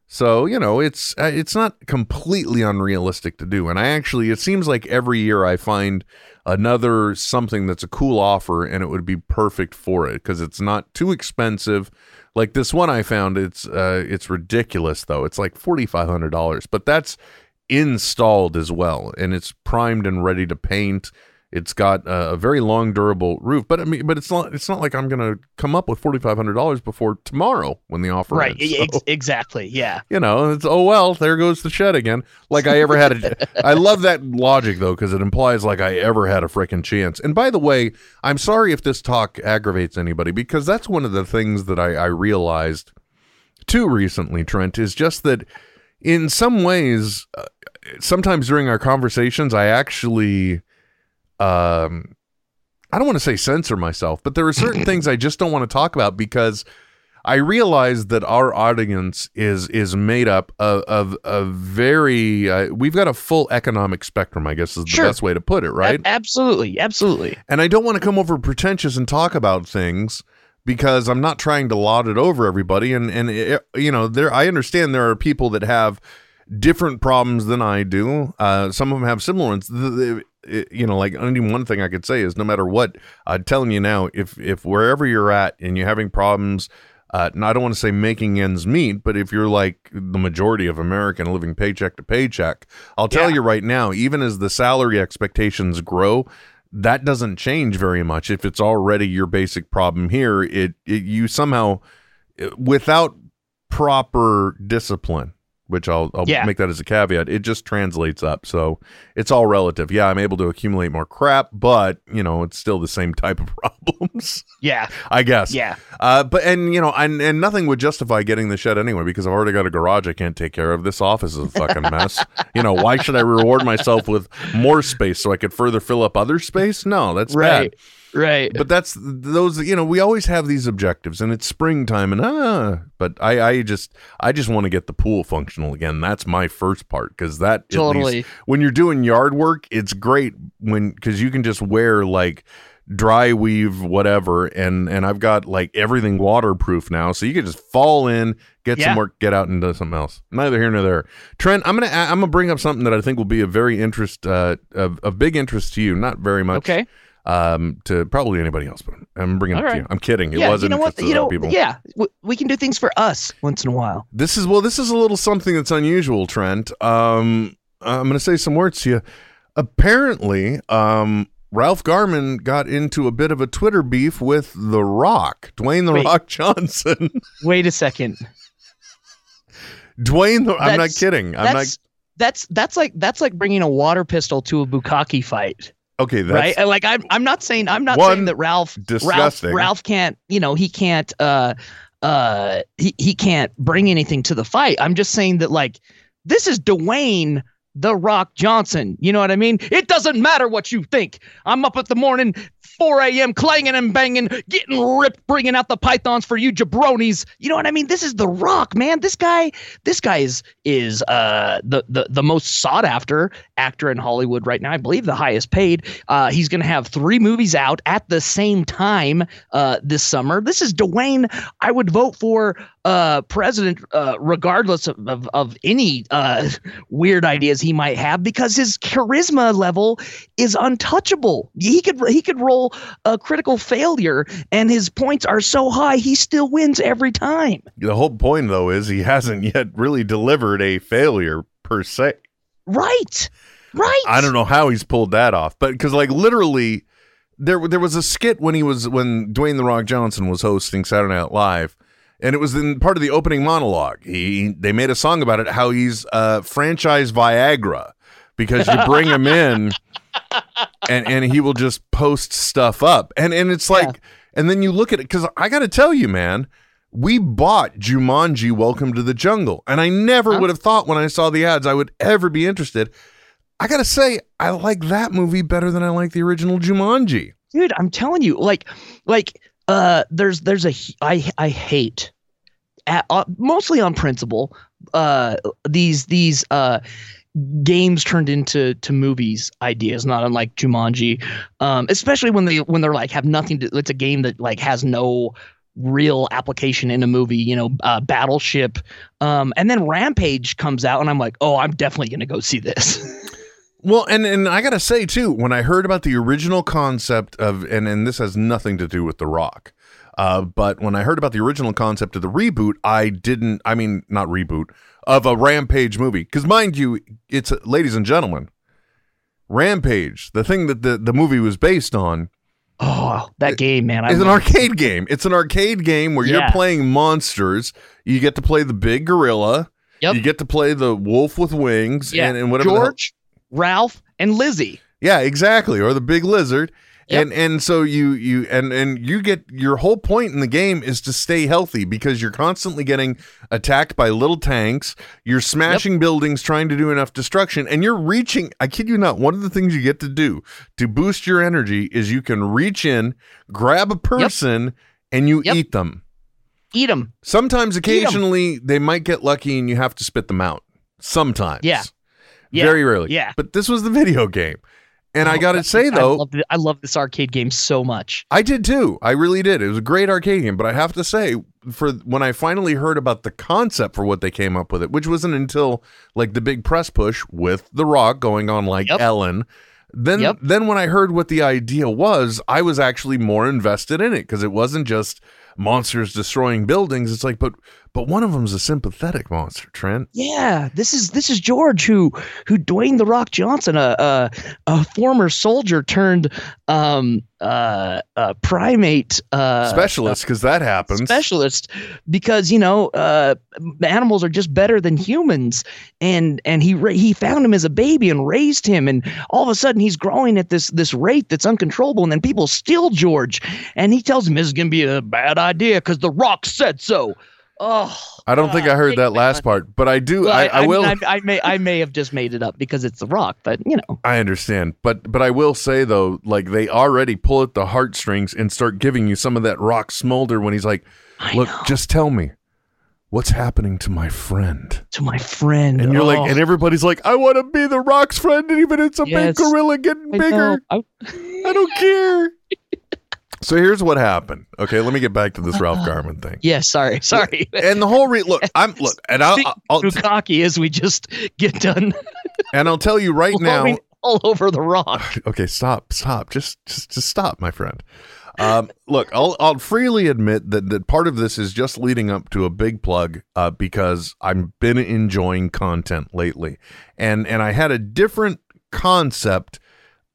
So you know, it's uh, it's not completely unrealistic to do. And I actually, it seems like every year I find another something that's a cool offer, and it would be perfect for it because it's not too expensive. Like this one I found, it's uh, it's ridiculous though. It's like forty five hundred dollars, but that's installed as well, and it's primed and ready to paint. It's got a, very long, durable roof, but I mean, but it's not. It's not like I'm going to come up with forty five hundred dollars before tomorrow when the offer Right. ends. e- So, ex- exactly. Yeah. you know, it's oh well, there goes the shed again. Like I ever had a. I love that logic though because it implies like I ever had a freaking chance. And by the way, I'm sorry if this talk aggravates anybody because that's one of the things that I, I realized too recently, Trent, is just that in some ways, uh, sometimes during our conversations, I actually, um, I don't want to say censor myself, but there are certain (laughs) things I just don't want to talk about because I realize that our audience is is made up of of a very uh, we've got a full economic spectrum, I guess is the best way to put it, right? A- absolutely. Absolutely. And I don't want to come over pretentious and talk about things because I'm not trying to laud it over everybody. And and it, you know, there I understand there are people that have different problems than I do. Uh, some of them have similar ones. The- the- you know, like only one thing I could say is no matter what, I'm telling you now, if if wherever you're at and you're having problems. Uh, and I don't want to say making ends meet, but if you're like the majority of American living paycheck to paycheck, I'll tell you right now, even as the salary expectations grow, that doesn't change very much. If it's already your basic problem here, it, it you somehow, uh, without proper discipline, which I'll, I'll Yeah. make that as a caveat, it just translates up. So it's all relative. Yeah, I'm able to accumulate more crap, but you know, it's still the same (laughs) type of problems. Yeah. I guess. Yeah. Uh, but and you know, and and nothing would justify getting the shed anyway because I've already got a garage I can't take care of. This office is a fucking mess. (laughs) you know, why should I reward myself with more space so I could further fill up other space? No, that's Right. bad. Right. But that's those. You know, we always have these objectives, and it's springtime, and ah. But I, I just, I just want to get the pool functional again. That's my first part because that Totally. least- when you're doing yard work, it's great when because you can just wear like dry weave whatever and and I've got like everything waterproof now so you can just fall in get Yeah. some work get out and do something else neither here nor there Trent I'm gonna I'm gonna bring up something that I think will be a very interest uh of, of big interest to you not very much Okay. Um to probably anybody else but I'm bringing it up right. to you I'm kidding it yeah. was You an know what? interest You know. people Yeah. W- we can do things for us once in a while. this is well this is a little something that's unusual Trent um I'm gonna say some words to you apparently um Ralph Garman got into a bit of a Twitter beef with The Rock, Dwayne The Wait. Rock Johnson. (laughs) Wait a second. Dwayne, the, I'm not kidding. I'm not. that's that's that's like that's like bringing a water pistol to a bukkake fight. Okay, that's right? And, Like I'm I'm not saying I'm not saying that Ralph Ralph disgusting. Ralph can't, you know, he can't uh uh he, he can't bring anything to the fight. I'm just saying that like this is Dwayne the Rock Johnson. You know what I mean? It doesn't matter what you think. I'm up at the morning, 4 a.m., clanging and banging, getting ripped, bringing out the pythons for you jabronis. You know what I mean? This is The Rock, man. This guy, this guy is is uh the the the most sought after actor in Hollywood right now. I believe the highest paid. Uh, he's going to have three movies out at the same time uh, this summer. This is Dwayne. I would vote for uh, president uh, regardless of, of, of any uh, (laughs) weird ideas he might have because his charisma level is untouchable. He could he could roll a critical failure and his points are so high he still wins every time. the whole point though is he hasn't yet really delivered a failure per se. Right. Right. I don't know how he's pulled that off, but because like literally, there there was a skit when he was when Dwayne the Rock Johnson was hosting Saturday Night Live, and it was in part of the opening monologue. He they made a song about it, how he's uh, franchise Viagra because you bring him in, (laughs) and and he will just post stuff up, and and it's like, and then you look at it because I got to tell you, man. We bought Jumanji Welcome to the Jungle, and I never would have thought when I saw the ads I would ever be interested. I gotta say, I like that movie better than I like the original Jumanji. dude i'm telling you like like uh there's there's a i i hate at, uh, mostly on principle uh these these uh games turned into to movies ideas not unlike jumanji um especially when they when they're like have nothing to it's a game that like has no real application in a movie. You know, uh, Battleship, um, and then Rampage comes out, and I'm like, oh, I'm definitely gonna go see this. (laughs) Well, and and I gotta say too, when I heard about the original concept of, and and this has nothing to do with The Rock, uh, but when I heard about the original concept of the reboot, I didn't. I mean, not reboot of a Rampage movie, because mind you, it's ladies and gentlemen, Rampage, the thing that the the movie was based on, oh, that game, man! I is an it. arcade game. It's an arcade game where you're playing monsters. You get to play the big gorilla. Yep. You get to play the wolf with wings Yeah, and, and whatever. George, Ralph, and Lizzie. Yeah, exactly. Or the big lizard. And and so you you and and you get your whole point in the game is to stay healthy because you're constantly getting attacked by little tanks. You're smashing buildings trying to do enough destruction and you're reaching I kid you not, one of the things you get to do to boost your energy is you can reach in, grab a person and you eat them. Eat them. Sometimes occasionally they might get lucky and you have to spit them out. Sometimes. Yeah. Yeah. Very rarely. Yeah. But this was the video game. And I oh, got to say though, I love, I love this arcade game so much. I did too. I really did. It was a great arcade game, but I have to say, for when I finally heard about the concept for what they came up with it, which wasn't until like the big press push with The Rock going on like Ellen. Then, then when I heard what the idea was, I was actually more invested in it because it wasn't just monsters destroying buildings. It's like, but but one of them's a sympathetic monster, Trent. Yeah, this is this is George who who Dwayne the Rock Johnson, a a, a former soldier turned um uh, uh primate uh Specialist, because that happens. specialist because you know uh animals are just better than humans. And and he ra- he found him as a baby and raised him. And all of a sudden he's growing at this this rate that's uncontrollable. And then people steal George. And he tells him this is going to be a bad idea cuz the rock said so oh I don't think I heard that last part, but I do. well, I, I, mean, will. I, I may I may have just made it up because it's the rock but you know I understand, but but I will say though, like they already pull at the heartstrings and start giving you some of that rock smolder when he's like, "Look, just tell me what's happening to my friend." to my friend And you're Oh. like, and everybody's like, "I want to be the rock's friend, and even it's a Yes. big gorilla getting I bigger. I- I don't care." So here's what happened. Okay, let me get back to this Ralph Garman thing. yeah sorry sorry And the whole re- look, (laughs) I'm look, and I'll, I'll too cocky as we just get done (laughs) and I'll tell you right (laughs) now. all over the rock okay, stop, stop, just, just, just stop, my friend. Um, look, I'll, I'll freely admit that that part of this is just leading up to a big plug, uh, because I've been enjoying content lately, and and I had a different concept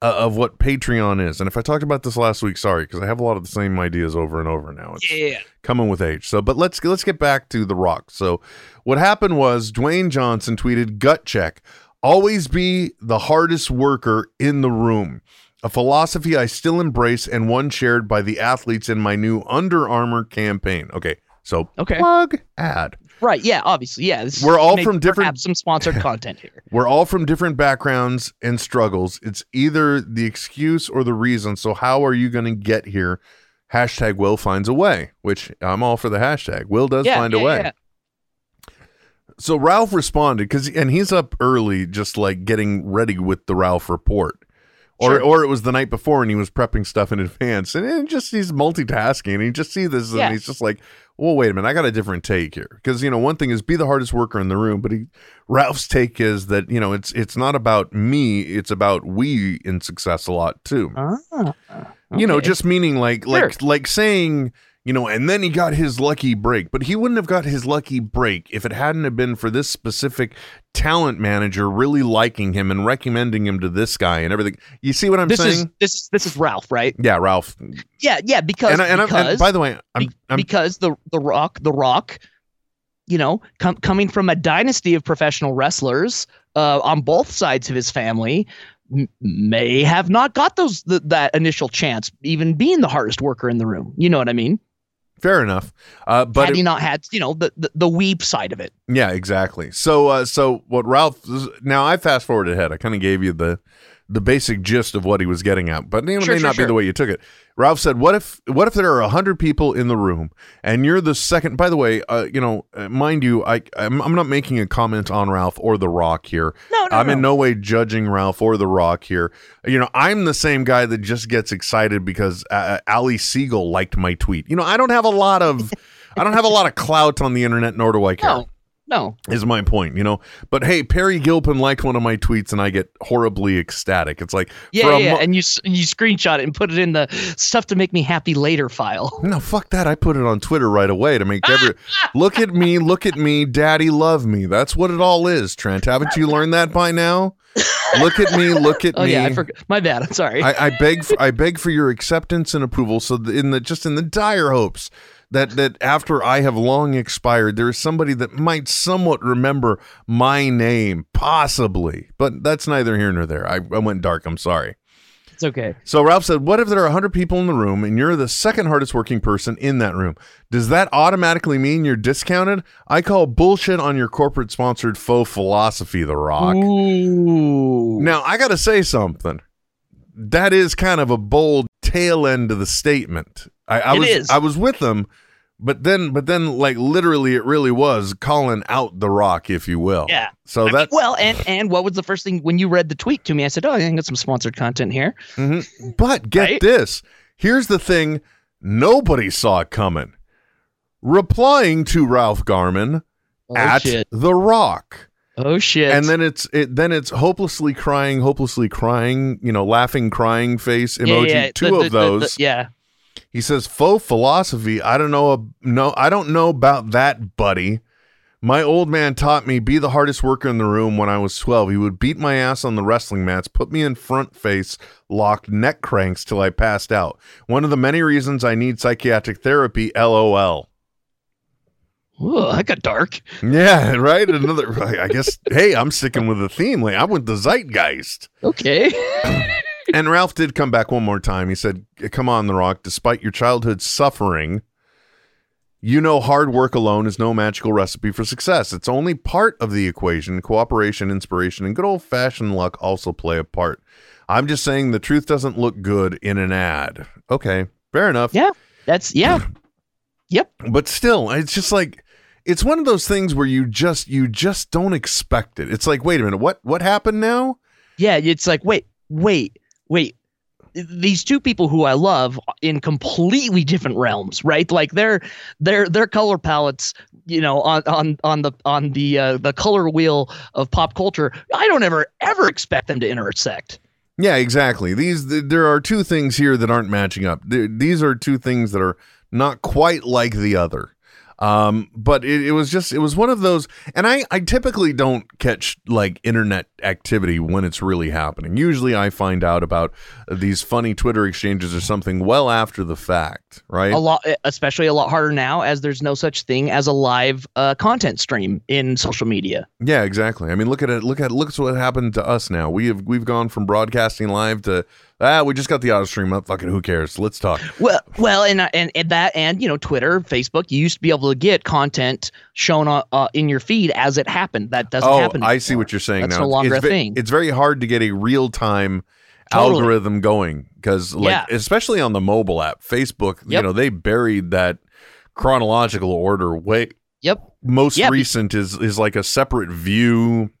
uh, of what Patreon is, and if I talked about this last week, sorry, because I have a lot of the same ideas over and over now. It's, yeah coming with age. So, but let's let's get back to the Rock. So, what happened was Dwayne Johnson tweeted, "Gut check: always be the hardest worker in the room." A philosophy I still embrace and one shared by the athletes in my new Under Armour campaign. Okay, so Okay. plug ad. Right. Yeah. Obviously. Yeah. This We're all from different- some sponsored (laughs) content here. We're all from different backgrounds and struggles. It's either the excuse or the reason. So how are you going to get here? Hashtag Will finds a way, which I'm all for the hashtag. Will does yeah, find yeah, a way. yeah. So Ralph responded because, and he's up early, just like getting ready with the Ralph report, or Sure. or it was the night before and he was prepping stuff in advance, and it just he's multitasking. And he just see this Yeah. and he's just like, well, wait a minute, I got a different take here because you know one thing is be the hardest worker in the room, but he Ralph's take is that you know it's it's not about me, it's about we in success a lot too. Ah, You know, just meaning like like Sure. like saying, you know, and then he got his lucky break, but he wouldn't have got his lucky break if it hadn't have been for this specific talent manager really liking him and recommending him to this guy and everything. You see what I'm this saying? is this is this is Ralph, right? yeah, Ralph. Yeah. Yeah. Because And, I- and, because and by the way, I'm, I'm because the the Rock the Rock, you know, com- coming from a dynasty of professional wrestlers uh, on both sides of his family. May have not got those th- that initial chance, even being the hardest worker in the room. You know what I mean? Fair enough. Uh, but had it- he not had, you know, the, the the weep side of it. Yeah, exactly. So, uh, so what Ralph? Now I fast forward ahead. I kind of gave you the the basic gist of what he was getting at, but it Sure, may sure, not be the way you took it. Ralph said, "What if what if there are hundred people in the room and you're the second? By the way, uh, you know, uh, mind you, I I'm, I'm not making a comment on Ralph or The Rock here. No, no, I'm in no. no way judging Ralph or The Rock here. You know, I'm the same guy that just gets excited because uh, Ali Siegel liked my tweet. You know, I don't have a lot of, I don't have a lot of clout on the internet, nor do I care. No, no. Is my point, you know? But hey, Peri Gilpin liked one of my tweets, and I get horribly ecstatic. It's like, Yeah, yeah, mo- and you you screenshot it and put it in the stuff to make me happy later file. (laughs) No, fuck that. I put it on Twitter right away to make every (laughs) look at me, look at me, daddy love me. That's what it all is, Trent. Haven't you learned that by now? Look at me, look at (laughs) Oh me. yeah, I forgot. My bad. I'm sorry. I, I beg for, I beg for your acceptance and approval. So in the just in the dire hopes that that after I have long expired, there is somebody that might somewhat remember my name, possibly. But that's neither here nor there. I, I went dark. I'm sorry. it's okay. So Ralph said, "What if there are 100 people in the room and you're the second hardest working person in that room? Does that automatically mean you're discounted? I call bullshit on your corporate sponsored faux philosophy, The Rock." Now, I got to say something. That is kind of a bold tail end to the statement. I, I was is. I was with them, but then but then like literally it really was calling out The Rock, if you will. Yeah. So that well, and and what was the first thing when you read the tweet to me? I said, "Oh, I got some sponsored content here." Mhm. But get Right? this. Here's the thing nobody saw coming. Replying to Ralph Garman Oh, at shit. The Rock. Oh shit! And then it's it then it's hopelessly crying, hopelessly crying, you know, laughing, crying face Yeah, emoji. yeah, Two the- of the- the- the- those. yeah. He says faux philosophy. I don't know. No, I don't know about that, buddy. My old man taught me be the hardest worker in the room when I was 12. He would beat my ass on the wrestling mats, put me in front face locked neck cranks till I passed out. One of the many reasons I need psychiatric therapy, LOL. Ooh, that got dark. Yeah, (laughs) right. Another. I guess. Hey, I'm sticking with the theme. Like I'm with the zeitgeist. Okay. (laughs) (laughs) and Ralph did come back one more time. He said, "Come on, The Rock. Despite your childhood suffering, you know hard work alone is no magical recipe for success. It's only part of the equation. Cooperation, inspiration, and good old fashioned luck also play a part. I'm just saying the truth doesn't look good in an ad. Okay, fair enough. Yeah, that's yeah. (clears throat) Yep. But still, it's just like it's one of those things where you just you just don't expect it. It's like, wait a minute, what what happened now? Yeah, it's like wait, wait, wait. These two people who I love in completely different realms, right? Like their their their color palettes, you know, on on on the on the uh, the color wheel of pop culture. I don't ever ever expect them to intersect. Yeah, exactly. These th- there are two things here that aren't matching up. Th- These are two things that are not quite like the other. Um, but it, it was just it was one of those, and I I typically don't catch like internet activity when it's really happening. Usually, I find out about these funny Twitter exchanges or something well after the fact, right? A lot, especially a lot harder now, as there's no such thing as a live uh, content stream in social media. Yeah, exactly. I mean, look at it. Look at look at what happened to us now. We have we've gone from broadcasting live to ah, we just got the auto stream up. Fucking who cares? Let's talk. Well, well, and, and and that, and you know, Twitter, Facebook, you used to be able to get content shown on, uh, in your feed as it happened. That doesn't oh, happen. I see what you're saying That's now. no longer it's a thing. It's very hard to get a real time Totally. algorithm going because, like, Yeah. especially on the mobile app, Facebook. You know, they buried that chronological order. Way. Yep. Most be- recent is is like a separate view.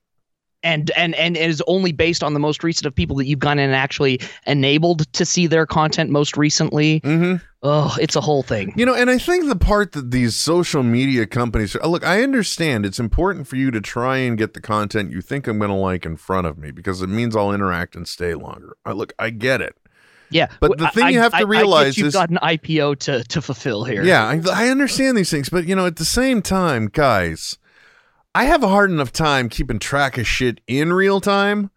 And and and it is only based on the most recent of people that you've gone in and actually enabled to see their content most recently. Mm-hmm. Oh, it's a whole thing. You know, and I think the part that these social media companies uh, look, I understand it's important for you to try and get the content you think I'm going to like in front of me because it means I'll interact and stay longer. I look, I get it. Yeah, But the I- thing you I- have to I- I get realize you've got an IPO to to fulfill here. Yeah, I, I understand these things, but you know, at the same time, guys, I have a hard enough time keeping track of shit in real time.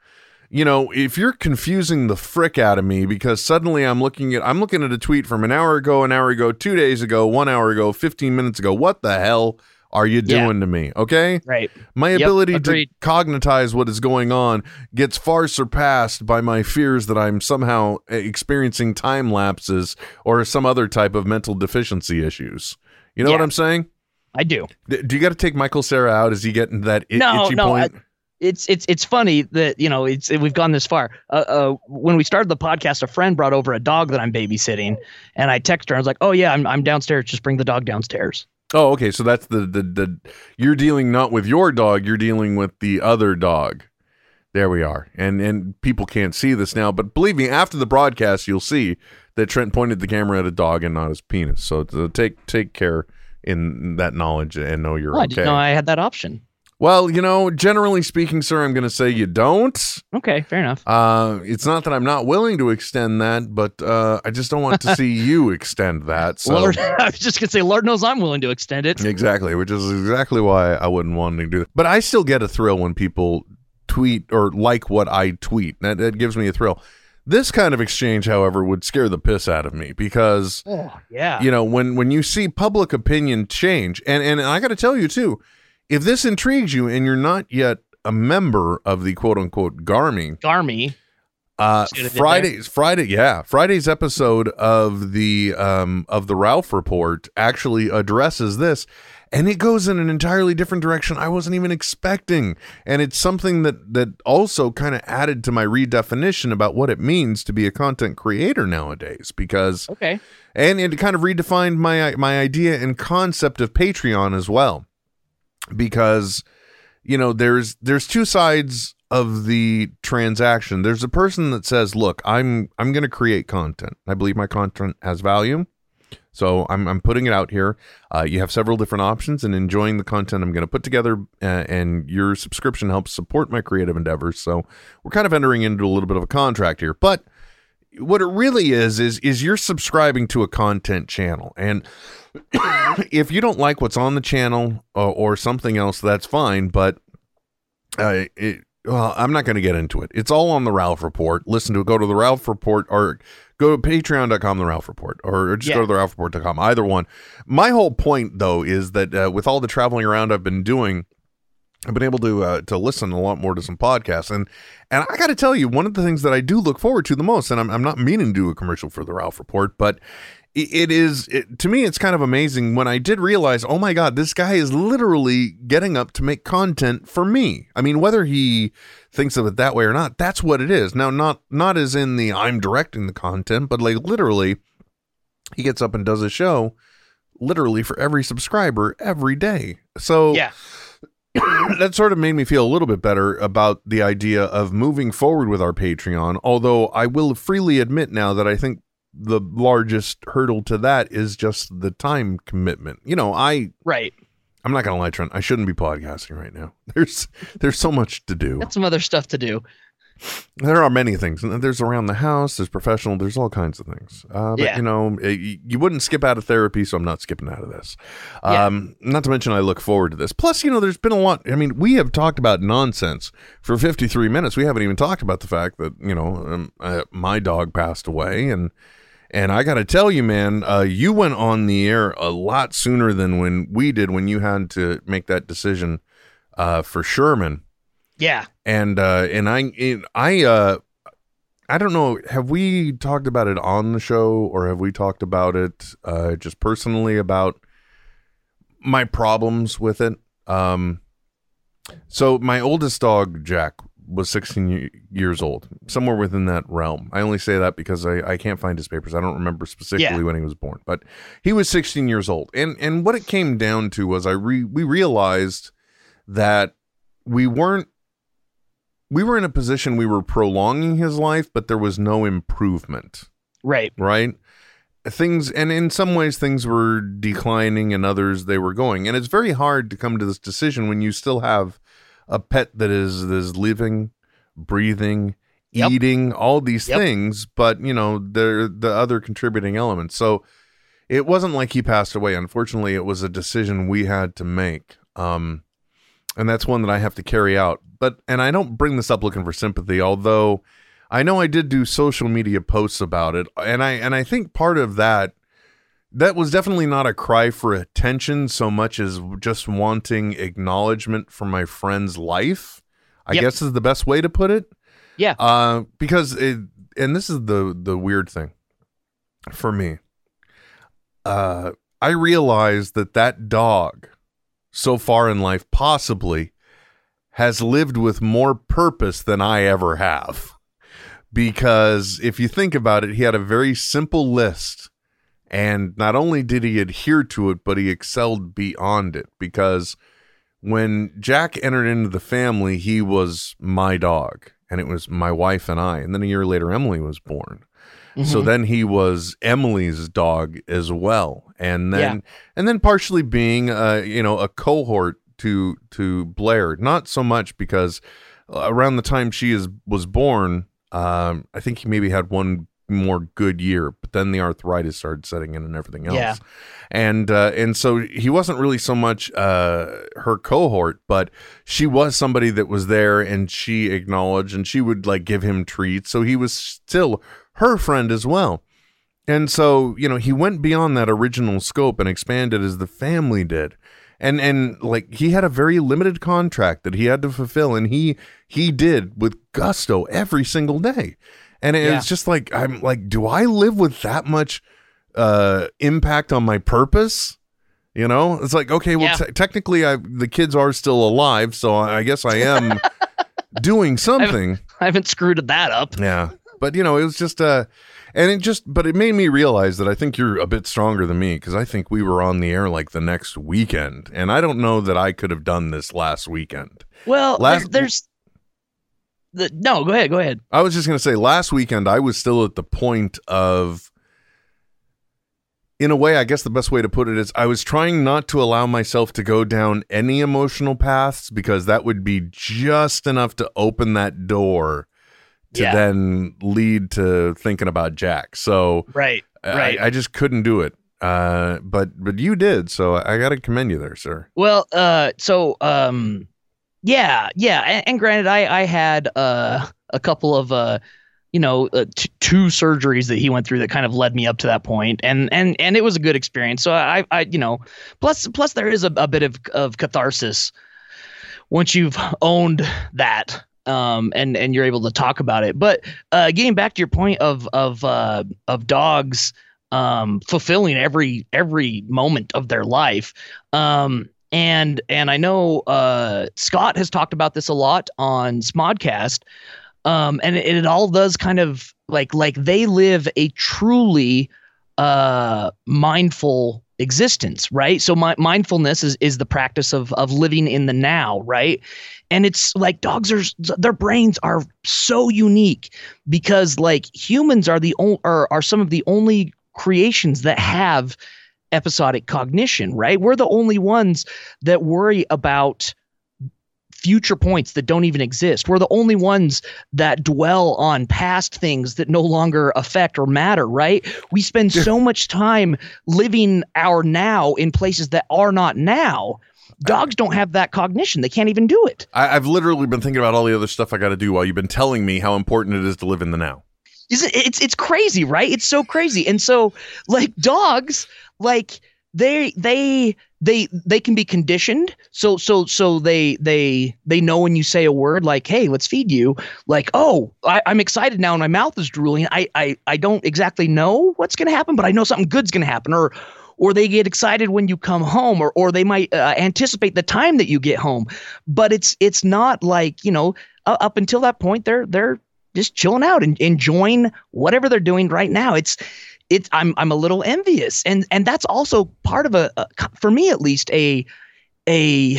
You know, if you're confusing the frick out of me because suddenly I'm looking at I'm looking at a tweet from an hour ago, an hour ago, two days ago, one hour ago, fifteen minutes ago. What the hell are you Yeah. doing to me? Okay, Right. My Yep, ability agreed. to cognitize what is going on gets far surpassed by my fears that I'm somehow uh, experiencing time lapses or some other type of mental deficiency issues. You know what I'm saying? I do. Do you got to take Michael Sarah out? Is he getting that i- no, itchy no. point? I, it's it's it's funny that you know it's we've gone this far. Uh, uh, when we started the podcast, a friend brought over a dog that I'm babysitting, and I texted her. I was like, "Oh yeah, I'm I'm downstairs. Just bring the dog downstairs." oh, okay. So that's the, the the you're dealing not with your dog. You're dealing with the other dog. There we are. And and people can't see this now, but believe me, after the broadcast, you'll see that Trent pointed the camera at a dog and not his penis. So to take take care in that knowledge and know you're Oh, I didn't know I had that option. well, you know, generally speaking, sir, I'm going to say you don't. Okay, fair enough. Uh, it's not that I'm not willing to extend that, but uh, I just don't want to see (laughs) you extend that. So Lord, (laughs) I was just gonna say, Lord knows I'm willing to extend it. Exactly, which is exactly why I wouldn't want to do that. But I still get a thrill when people tweet or like what I tweet. That, that gives me a thrill. This kind of exchange, however, would scare the piss out of me because Oh, yeah. you know when when you see public opinion change, and and I got to tell you too, if this intrigues you and you're not yet a member of the quote unquote Garmy, Garmy. uh, See what I did there? Friday's Friday, yeah, Friday's episode of the um of the Ralph Report actually addresses this, and it goes in an entirely different direction I wasn't even expecting, and it's something that that also kind of added to my redefinition about what it means to be a content creator nowadays, because Okay. and it kind of redefined my my idea and concept of Patreon as well, because you know there's there's two sides of the transaction. There's a person that says, "Look, I'm I'm going to create content. I believe my content has value." So I'm, I'm putting it out here. Uh, you have several different options and enjoying the content I'm going to put together, uh, and your subscription helps support my creative endeavors. So we're kind of entering into a little bit of a contract here, but what it really is is is you're subscribing to a content channel and (coughs) if you don't like what's on the channel or, or something else that's fine but uh, well i'm not going to get into it it's all on the ralph report listen to it go to the ralph report or go to patreon.com the ralph report or just go to the ralph report.com either one. My whole point though is that uh, with all the traveling around i've been doing I've been able to uh, to listen a lot more to some podcasts, and and I got to tell you, one of the things that I do look forward to the most, and I'm I'm not meaning to do a commercial for the Ralph Report, but it, is it, to me, it's kind of amazing when I did realize, oh my God, this guy is literally getting up to make content for me. I mean, whether he thinks of it that way or not, that's what it is. Now, not not as in the I'm directing the content, but like literally, he gets up and does a show literally for every subscriber every day. So Yeah. (coughs) that sort of made me feel a little bit better about the idea of moving forward with our Patreon. Although I will freely admit now that I think the largest hurdle to that is just the time commitment. You know, I Right. I'm not gonna lie, Trent. I shouldn't be podcasting right now. (laughs) There's there's so much to do. Got some other stuff to do. There are many things. There's around the house. There's professional. There's all kinds of things. Uh, but Yeah. you know, eh, y- you wouldn't skip out of therapy, so I'm not skipping out of this. Yeah. Um, not to mention, I look forward to this. Plus, you know, there's been a lot. I mean, we have talked about nonsense for 53 minutes. We haven't even talked about the fact that you know um, uh, my dog passed away, and and I got to tell you, man, uh, you went on the air a lot sooner than when we did when you had to make that decision uh, for Sherman Yeah. and uh and i it, i uh i don't know have we talked about it on the show or have we talked about it uh just personally about my problems with it um so my oldest dog jack was 16 years old somewhere within that realm. I only say that because i i can't find his papers. I don't remember specifically Yeah. when he was born but he was 16 years old. And and what it came down to was i re, we realized that we weren't we were in a position we were prolonging his life but there was no improvement. Right. right? Things and in some ways things were declining and others they were going. And it's very hard to come to this decision when you still have a pet that is that is living breathing Yep. eating all these Yep. things but you know there the other contributing elements so it wasn't like he passed away unfortunately it was a decision we had to make um and that's one that I have to carry out. But and I don't bring this up looking for sympathy, although I know I did do social media posts about it, and I and I think part of that that was definitely not a cry for attention so much as just wanting acknowledgement for my friend's life. I Yep. guess is the best way to put it. Yeah. Uh, because it, and this is the the weird thing for me. Uh, I realized that that dog, so far in life, possibly has lived with more purpose than I ever have. Because if you think about it, he had a very simple list. And not only did he adhere to it, but he excelled beyond it because when Jack entered into the family, he was my dog, and it was my wife and I. And then a year later, Emily was born. So Mhm. then he was Emily's dog as well, and then Yeah. and then partially being uh you know a cohort to to Blair. Not so much because around the time she is was born, um, I think he maybe had one more good year, but then the arthritis started setting in and everything else. Yeah. And uh, and so he wasn't really so much uh, her cohort, but she was somebody that was there, and she acknowledged, and she would like give him treats. So he was still her friend as well. And so, you know, he went beyond that original scope and expanded as the family did. And and like he had a very limited contract that he had to fulfill and he he did with gusto every single day. And it's Yeah. just like I'm like do I live with that much uh impact on my purpose? You know? It's like okay, well Yeah. te- technically I the kids are still alive, so I guess I am (laughs) doing something. I haven't screwed that up. Yeah. But you know, it was just uh and it just but it made me realize that I think you're a bit stronger than me because I think we were on the air like the next weekend and I don't know that I could have done this last weekend. Well, Last- there- there's the no. Go ahead. Go ahead. I was just going to say last weekend I was still at the point of in a way I guess the best way to put it is I was trying not to allow myself to go down any emotional paths because that would be just enough to open that door to Yeah. then lead to thinking about Jack. So Right. I- Right. I, just couldn't do it. Uh, but but you did, so I got to commend you there, sir. Well, uh, so um, yeah, yeah, and, and granted, I I had uh a couple of uh, you know, uh, t- two surgeries that he went through that kind of led me up to that point, and and and it was a good experience. So I I you know, plus plus there is a, a bit of of catharsis once you've owned that um and and you're able to talk about it but uh getting back to your point of of uh of dogs um fulfilling every every moment of their life um and and i know uh scott has talked about this a lot on smodcast. Um and it, it all does kind of like like they live a truly uh mindful existence right? So my, mindfulness is is the practice of of living in the now right? And it's like dogs are their brains are so unique because like humans are the only are, are some of the only creations that have episodic cognition right we're the only ones that worry about future points that don't even exist. We're the only ones that dwell on past things that no longer affect or matter, right? We spend so much time living our now in places that are not now. Dogs don't have that cognition. They can't even do it. I, I've literally been thinking about all the other stuff I got to do while you've been telling me how important it is to live in the now. Is it, it's it's crazy, right? It's so crazy. And so like dogs, like they they they they can be conditioned. So so so they they they know when you say a word like, "Hey, let's feed you." Like, "Oh, I, I'm excited now, and my mouth is drooling." I I I don't exactly know what's going to happen, but I know something good's going to happen. Or or they get excited when you come home, or or they might uh, anticipate the time that you get home. But it's it's not like you know uh, up until that point they're they're just chilling out and enjoying whatever they're doing right now. It's it's I'm I'm a little envious, and and that's also part of a, a for me at least a a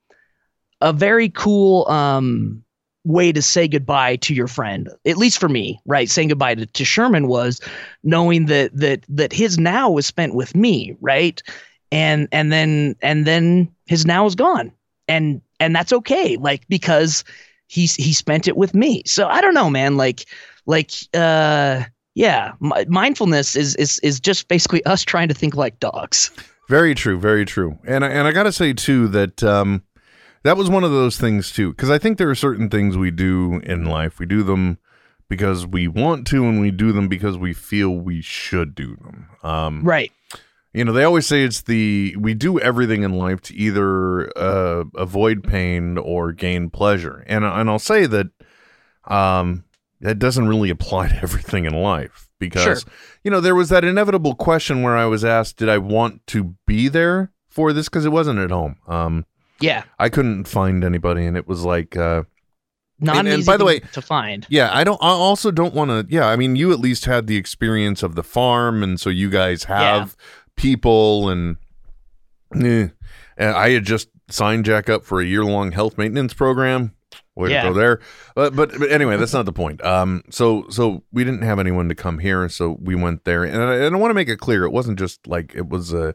(sighs) a very cool um way to say goodbye to your friend at least for me right? Saying goodbye to, to sherman was knowing that that that his now was spent with me right? And and then and then his now is gone. And and that's okay like because he's he spent it with me so i don't know man like like uh yeah mi- mindfulness is is is just basically us trying to think like dogs Very true, very true. And I, and I got to say too that um, that was one of those things too, because I think there are certain things we do in life. We do them because we want to, and we do them because we feel we should do them. Um, right. You know, they always say it's the we do everything in life to either uh, avoid pain or gain pleasure, and and I'll say that um, that doesn't really apply to (laughs) everything in life because Sure. you know there was that inevitable question where I was asked, did I want to be there for this because it wasn't at home. Um, yeah I couldn't find anybody, and it was like. Uh, not and, an and easy by the way, to find yeah, I don't. I also don't want to. Yeah, I mean, you at least had the experience of the farm, and so you guys have people, and, eh. and I had just signed Jack up for a year long health maintenance program. Way Yeah. to go there. But, but but anyway, that's not the point. Um, so so we didn't have anyone to come here, so we went there, and I, and I want to make it clear, it wasn't just like it was a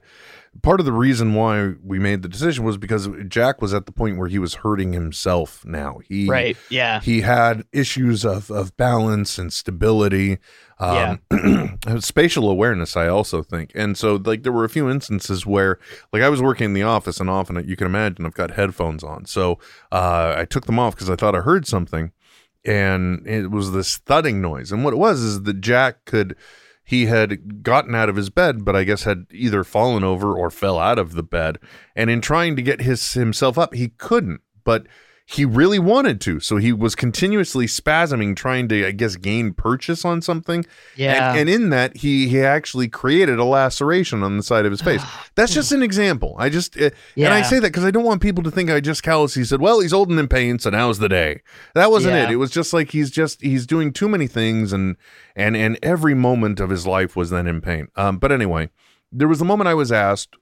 part of the reason why we made the decision was because Jack was at the point where he was hurting himself. Now he Right, yeah. he had issues of of balance and stability. Um, (clears throat) spatial awareness, I also think, and so like there were a few instances where, like, I was working in the office, and often you can imagine I've got headphones on, so uh, I took them off because I thought I heard something, and it was this thudding noise, and what it was is that Jack could. He had gotten out of his bed, but I guess had either fallen over or fell out of the bed. And in trying to get his himself up, he couldn't. But he really wanted to, so he was continuously spasming, trying to, I guess, gain purchase on something. Yeah. and, and in that, he he actually created a laceration on the side of his face. (gasps) That's just an example. I just, uh, and I say that because I don't want people to think I just callously said, "Well, he's old and in pain, so now's the day." That wasn't Yeah. it. It was just like he's just he's doing too many things, and and and every moment of his life was then in pain. Um, but anyway, there was a moment I was asked,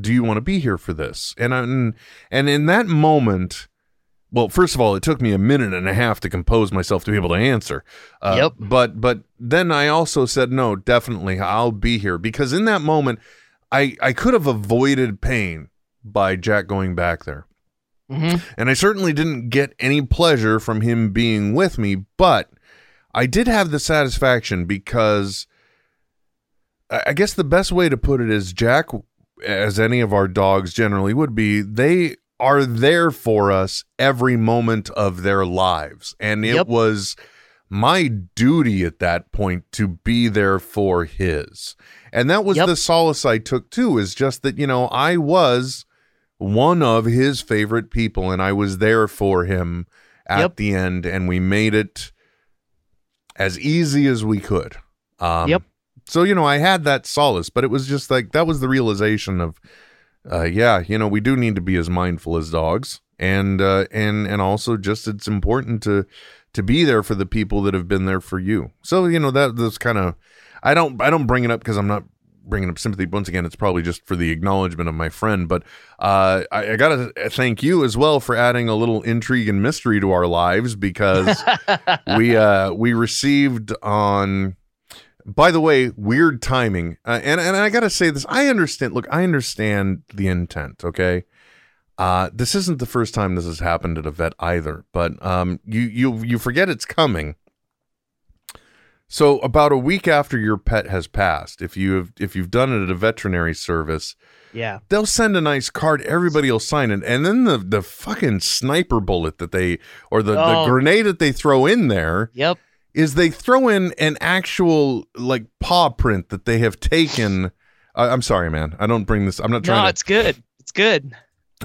"Do you want to be here for this?" And I, and and in that moment. Well, first of all, it took me a minute and a half to compose myself to be able to answer. Uh, Yep. But but then I also said no, definitely I'll be here because in that moment, I I could have avoided pain by Jack going back there, Mhm. and I certainly didn't get any pleasure from him being with me. But I did have the satisfaction because I I guess the best way to put it is Jack, as any of our dogs generally would be, they are there for us every moment of their lives. And it Yep. was my duty at that point to be there for his. And that was Yep. the solace I took too, is just that, you know, I was one of his favorite people and I was there for him at Yep. the end and we made it as easy as we could. Um, Yep. So, you know, I had that solace, but it was just like that was the realization of, uh, yeah, you know, we do need to be as mindful as dogs, and uh, and and also just it's important to to be there for the people that have been there for you. So, you know, that that's kind of I don't I don't bring it up because I'm not bringing up sympathy. Once again, it's probably just for the acknowledgement of my friend, but uh, I, I got to thank you as well for adding a little intrigue and mystery to our lives because (laughs) we uh, we received on. By the way, weird timing, uh, and and I gotta say this. I understand. Look, I understand the intent. Okay, uh, this isn't the first time this has happened at a vet either. But um, you you you forget it's coming. So about a week after your pet has passed, if you have if you've done it at a veterinary service, Yeah. they'll send a nice card. Everybody will sign it, and then the the fucking sniper bullet that they or the, Oh. the grenade that they throw in there Yep. Is they throw in an actual like paw print that they have taken. I, I'm sorry, man. I don't bring this. I'm not trying No, to it's good. It's good.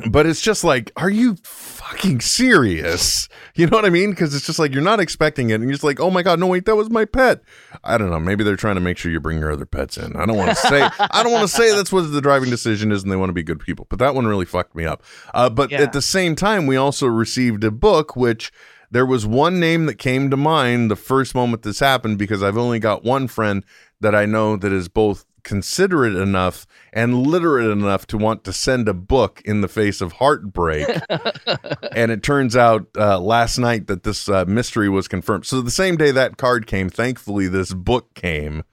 but it's just like, are you fucking serious? You know what I mean? Because it's just like you're not expecting it, and you're just like, oh my god, no wait, that was my pet. I don't know. Maybe they're trying to make sure you bring your other pets in. I don't want to say. (laughs) I don't want to say that's what the driving decision is, and they want to be good people. But that one really fucked me up. Uh, but Yeah. at the same time, we also received a book which. There was one name that came to mind the first moment this happened because I've only got one friend that I know that is both considerate enough and literate enough to want to send a book in the face of heartbreak. (laughs) and it turns out uh, last night that this uh, mystery was confirmed. So the same day that card came, thankfully this book came.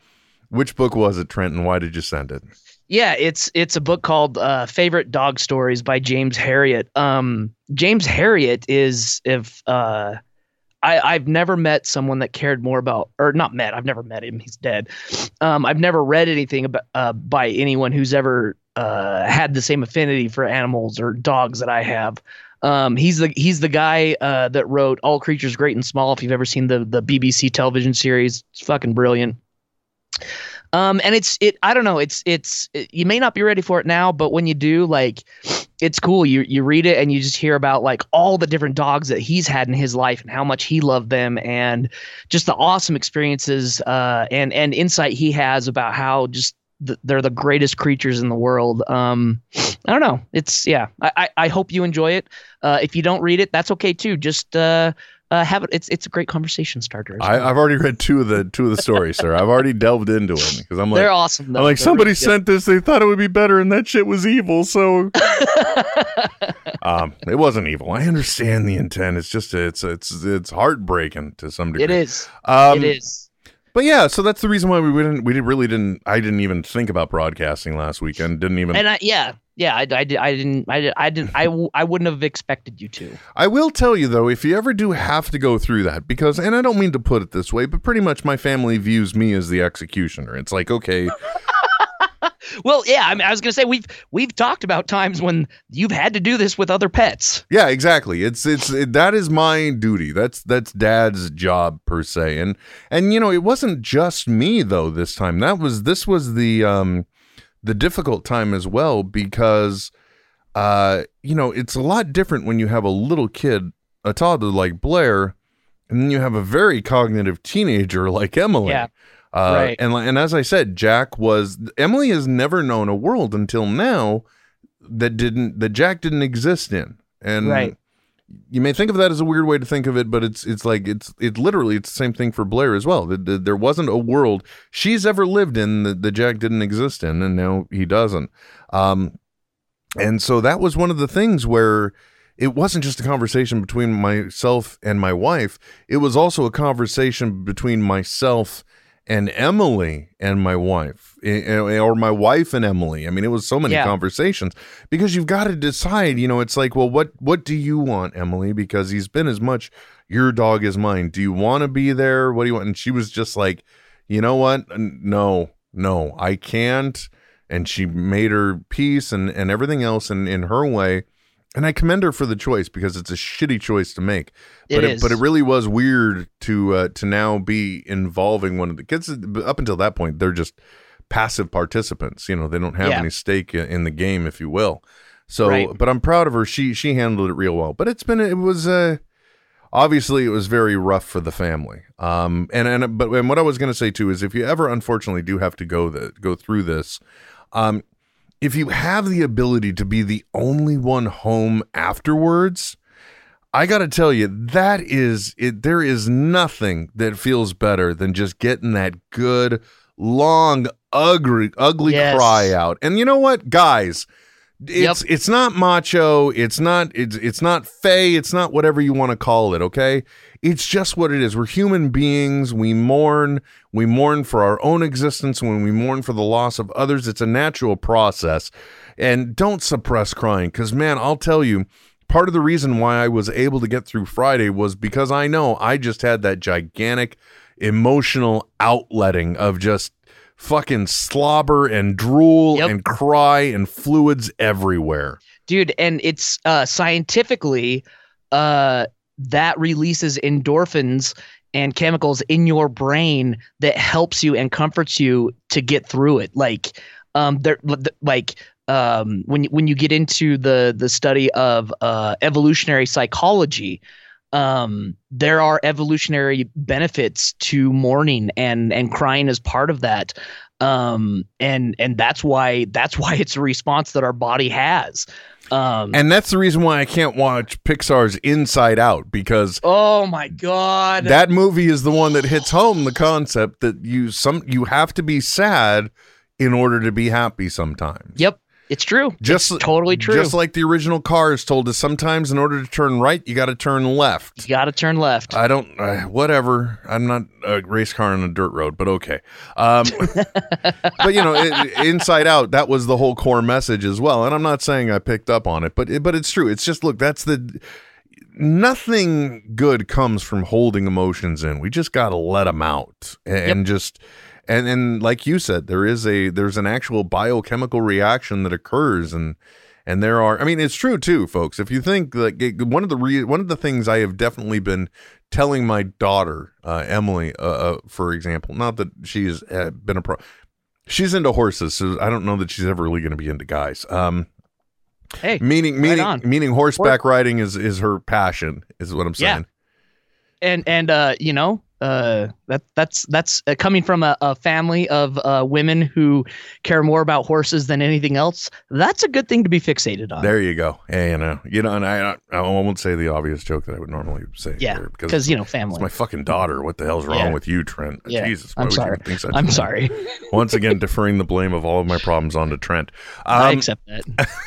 Which book was it, Trent, and why did you send it? Yeah, it's it's a book called uh, "Favorite Dog Stories" by James Herriot. Um, James Herriot is if uh, I I've never met someone that cared more about or not met. I've never met him. He's dead. Um, I've never read anything about uh, by anyone who's ever uh, had the same affinity for animals or dogs that I have. Um, he's the he's the guy uh, that wrote All Creatures Great and Small. If you've ever seen the the BBC television series, it's fucking brilliant. Um, and it's it I don't know it's it's it, you may not be ready for it now, but when you do, like it's cool. You you read it and you just hear about like all the different dogs that he's had in his life and how much he loved them and just the awesome experiences uh, and and insight he has about how just th- they're the greatest creatures in the world. Um, I don't know. It's yeah. I I, I hope you enjoy it. Uh, if you don't read it, that's okay too. Just uh, uh, have it. It's it's a great conversation starter. I, I've already read two of the two of the stories, sir. I've already delved into them because I'm like, They're awesome, though. I'm like, They're somebody really sent this. They thought it would be better, and that shit was evil. So, (laughs) um, it wasn't evil. I understand the intent. It's just it's it's it's heartbreaking to some degree. It is. Um, it is. But yeah, so that's the reason why we didn't we really didn't I didn't even think about broadcasting last weekend. Didn't even And I yeah yeah I, I, I didn't I, I didn't I, I wouldn't have expected you to. I will tell you though, if you ever do have to go through that, because, and I don't mean to put it this way, but pretty much my family views me as the executioner. It's like, okay, Well, yeah, I mean, I was gonna say we've we've talked about times when you've had to do this with other pets. yeah, exactly. It's it's it, that is my duty. That's that's Dad's job per se. And and you know, it wasn't just me though this time. That was this was the um the difficult time as well because uh you know it's a lot different when you have a little kid, a toddler like Blair, and then you have a very cognitive teenager like Emily. Yeah. Uh, Right. And and as I said, Jack was Emily has never known a world until now that didn't that Jack didn't exist in. And Right. you may think of that as a weird way to think of it, but it's it's like it's it literally it's the same thing for Blair as well. That that there wasn't a world she's ever lived in that, that Jack didn't exist in, and now he doesn't. Um, and so that was one of the things where it wasn't just a conversation between myself and my wife; it was also a conversation between myself and Emily and my wife, eh, eh, or my wife and Emily. I mean, it was so many Yeah. conversations because you've got to decide. You know, it's like, well, what what do you want, Emily? Because he's been as much your dog as mine. Do you want to be there? What do you want? And she was just like, you know what? No, no, I can't. And she made her peace and and everything else in in her way. And I commend her for the choice because it's a shitty choice to make. It But is. but it really was weird to uh, to now be involving one of the kids. Up until that point, they're just passive participants. You know, they don't have Yeah. any stake in the game, if you will. So, Right. but I'm proud of her. She she handled it real well. But it's been it was uh obviously it was very rough for the family. Um and and but and what I was going to say too is if you ever unfortunately do have to go the go through this, um if you have the ability to be the only one home afterwards, I got to tell you that is it there is nothing that feels better than just getting that good long ugly ugly Yes. cry out. And you know what, guys, it's it's not macho, it's not it's it's not fey, it's not whatever you want to call it, okay? It's just what it is. We're human beings. We mourn. We mourn for our own existence when we mourn for the loss of others. It's a natural process. And don't suppress crying cuz man, I'll tell you, part of the reason why I was able to get through Friday was because I know I just had that gigantic emotional outletting of just fucking slobber and drool and cry and fluids everywhere. dude and it's uh scientifically uh that releases endorphins and chemicals in your brain that helps you and comforts you to get through it. Like um there like um when when you get into the the study of uh evolutionary psychology um there are evolutionary benefits to mourning and and crying as part of that um and and that's why that's why it's a response that our body has. Um And that's the reason why I can't watch Pixar's Inside Out because oh my god. that movie is the one that hits home the concept that you some you have to be sad in order to be happy sometimes. Yep, it's true. Just It's totally true. Just like the original Cars told us, sometimes in order to turn right, you got to turn left. You got to turn left. I don't. Uh, whatever. I'm not a race car on a dirt road, but okay. Um, (laughs) but you know, it, Inside Out, that was the whole core message as well. And I'm not saying I picked up on it, but it, but it's true. It's just look, that's the nothing good comes from holding emotions in. We just got to let them out and, just and and like you said, there is a there's an actual biochemical reaction that occurs and and there are I mean it's true too, folks. If you think like one of the re, one of the things I have definitely been telling my daughter uh, Emily, uh, uh, for example, not that she's uh, been a pro. She's into horses, so I don't know that she's ever really going to be into guys. Um, hey, meaning meaning on. meaning horseback riding is is her passion, is what I'm Yeah. saying. and and uh you know Uh, that that's that's uh, coming from a, a family of uh, women who care more about horses than anything else. That's a good thing to be fixated on. There you go. Hey, you know, you know, and I, I won't say the obvious joke that I would normally say. Yeah, because you know, family. It's my fucking daughter. What the hell's wrong Yeah. with you, Trent? Yeah, Jesus, I'm sorry. even think such I'm sorry. Once again, deferring the blame of all of my problems onto Trent. I Um, accept that. (laughs)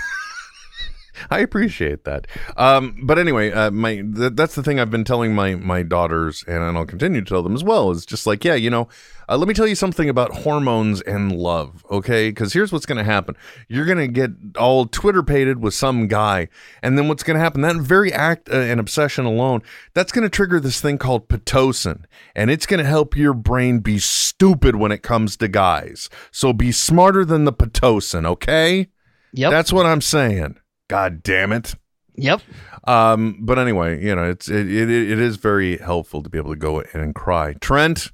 (laughs) I appreciate that. Um, but anyway, uh, my th- that's the thing I've been telling my my daughters, and, and I'll continue to tell them as well. Is just like, yeah, you know, uh, let me tell you something about hormones and love, okay? Because here's what's going to happen: you're going to get all Twitter pated with some guy, and then what's going to happen? That very act uh, and obsession alone, that's going to trigger this thing called pitocin, and it's going to help your brain be stupid when it comes to guys. So be smarter than the pitocin, okay? Yep. That's what I'm saying. God damn it. Yep. Um, but anyway, you know, it's it, it it is very helpful to be able to go in and cry. Trent,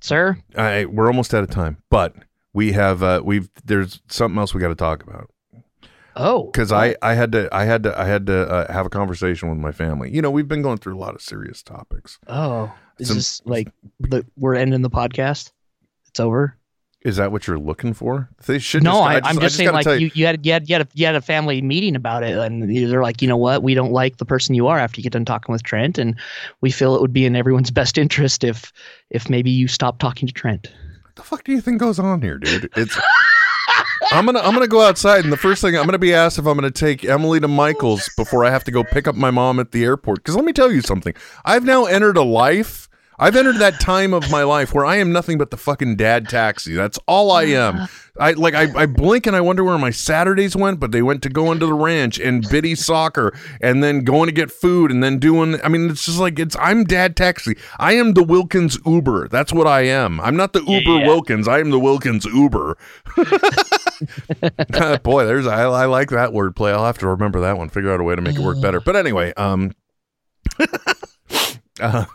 sir, I we're almost out of time, but we have uh we've there's something else we got to talk about. Oh, because I I had to I had to I had to uh, have a conversation with my family. You know, we've been going through a lot of serious topics. Oh, is Some- this like the, we're ending the podcast? It's over. Is that what you're looking for? They should. no, just, I, just- I'm I just saying like tell you, you had you had you had, a, you had a family meeting about it, and they're like, you know what, we don't like the person you are after you get done talking with Trent, and we feel it would be in everyone's (laughs) best interest if if maybe you stop talking to Trent. What the fuck do you think goes on here, dude? It's I'm gonna I'm gonna go outside, and the first thing I'm gonna be asked if I'm gonna take Emily to Michael's before I have to go pick up my mom at the airport. Because let me tell you something, I've now entered a life. I've entered that time of my life where I am nothing but the fucking dad taxi. That's all I am. I like I, I blink and I wonder where my Saturdays went, but they went to going to the ranch and biddy soccer and then going to get food and then doing I mean it's just like it's I'm dad taxi. I am the Wilkins Uber. That's what I am. I'm not the Uber Wilkins. I am the Wilkins Uber. (laughs) Boy, there's I, I like that wordplay. I'll have to remember that one. Figure out a way to make it work better. But anyway, um, (laughs) uh,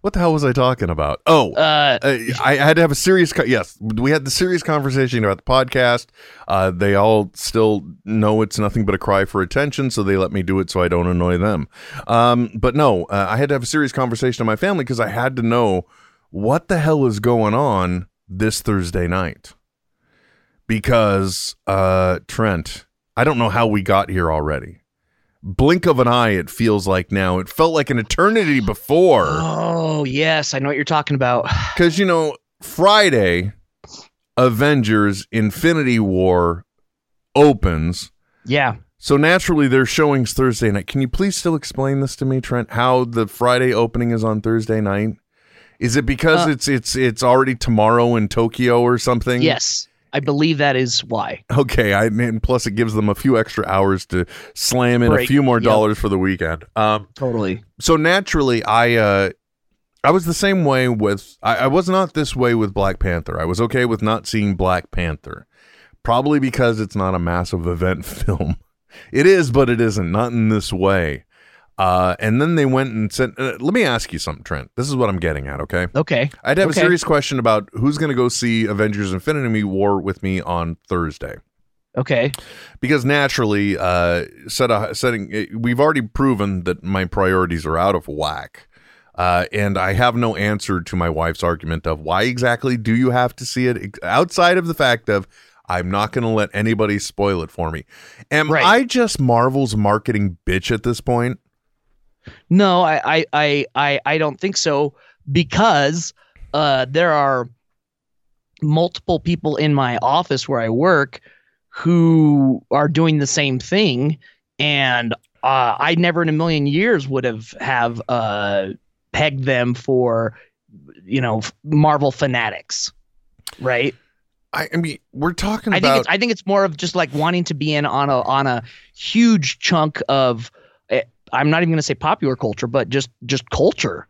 what the hell was I talking about? Oh, uh, I, I had to have a serious. Co- yes, we had the serious conversation about the podcast. Uh, they all still know it's nothing but a cry for attention, so they let me do it so I don't annoy them. Um, but no, uh, I had to have a serious conversation with my family because I had to know what the hell is going on this Thursday night. Because uh, Trent, I don't know how we got here already. Blink of an eye, it feels like now. It felt like an eternity before. Oh yes, I know what you're talking about. (sighs) Because, you know, Friday, Avengers Infinity War opens. Yeah. So naturally, their showings Thursday night. Can you please still explain this to me, Trent? How the Friday opening is on Thursday night? Is it because Uh, it's it's it's already tomorrow in Tokyo or something? Yes, I believe that is why. Okay, I mean, plus it gives them a few extra hours to slam in a few more yep. dollars for the weekend. Um, Totally. so naturally, I uh, I was the same way with I, I was not this way with Black Panther. I was okay with not seeing Black Panther, probably because it's not a massive event (laughs) film. It is, but it isn't. Not in this way. Uh, and then they went and said, uh, "Let me ask you something, Trent. This is what I'm getting at. Okay. Okay. I'd have Okay. a serious question about who's going to go see Avengers: Infinity War with me on Thursday Okay. because naturally uh set a, setting eh, we've already proven that my priorities are out of whack uh and i have no answer to my wife's argument of why exactly do you have to see it outside of the fact of i'm not going to let anybody spoil it for me am i just marvel's marketing bitch at this point No, I, I, I, I, don't think so because uh, there are multiple people in my office where I work who are doing the same thing, and uh, I never in a million years would have have uh, pegged them for you know Marvel fanatics, right? I, I mean, we're talking I about think it's I think it's more of just like wanting to be in on a on a huge chunk of I'm not even going to say popular culture, but just just culture.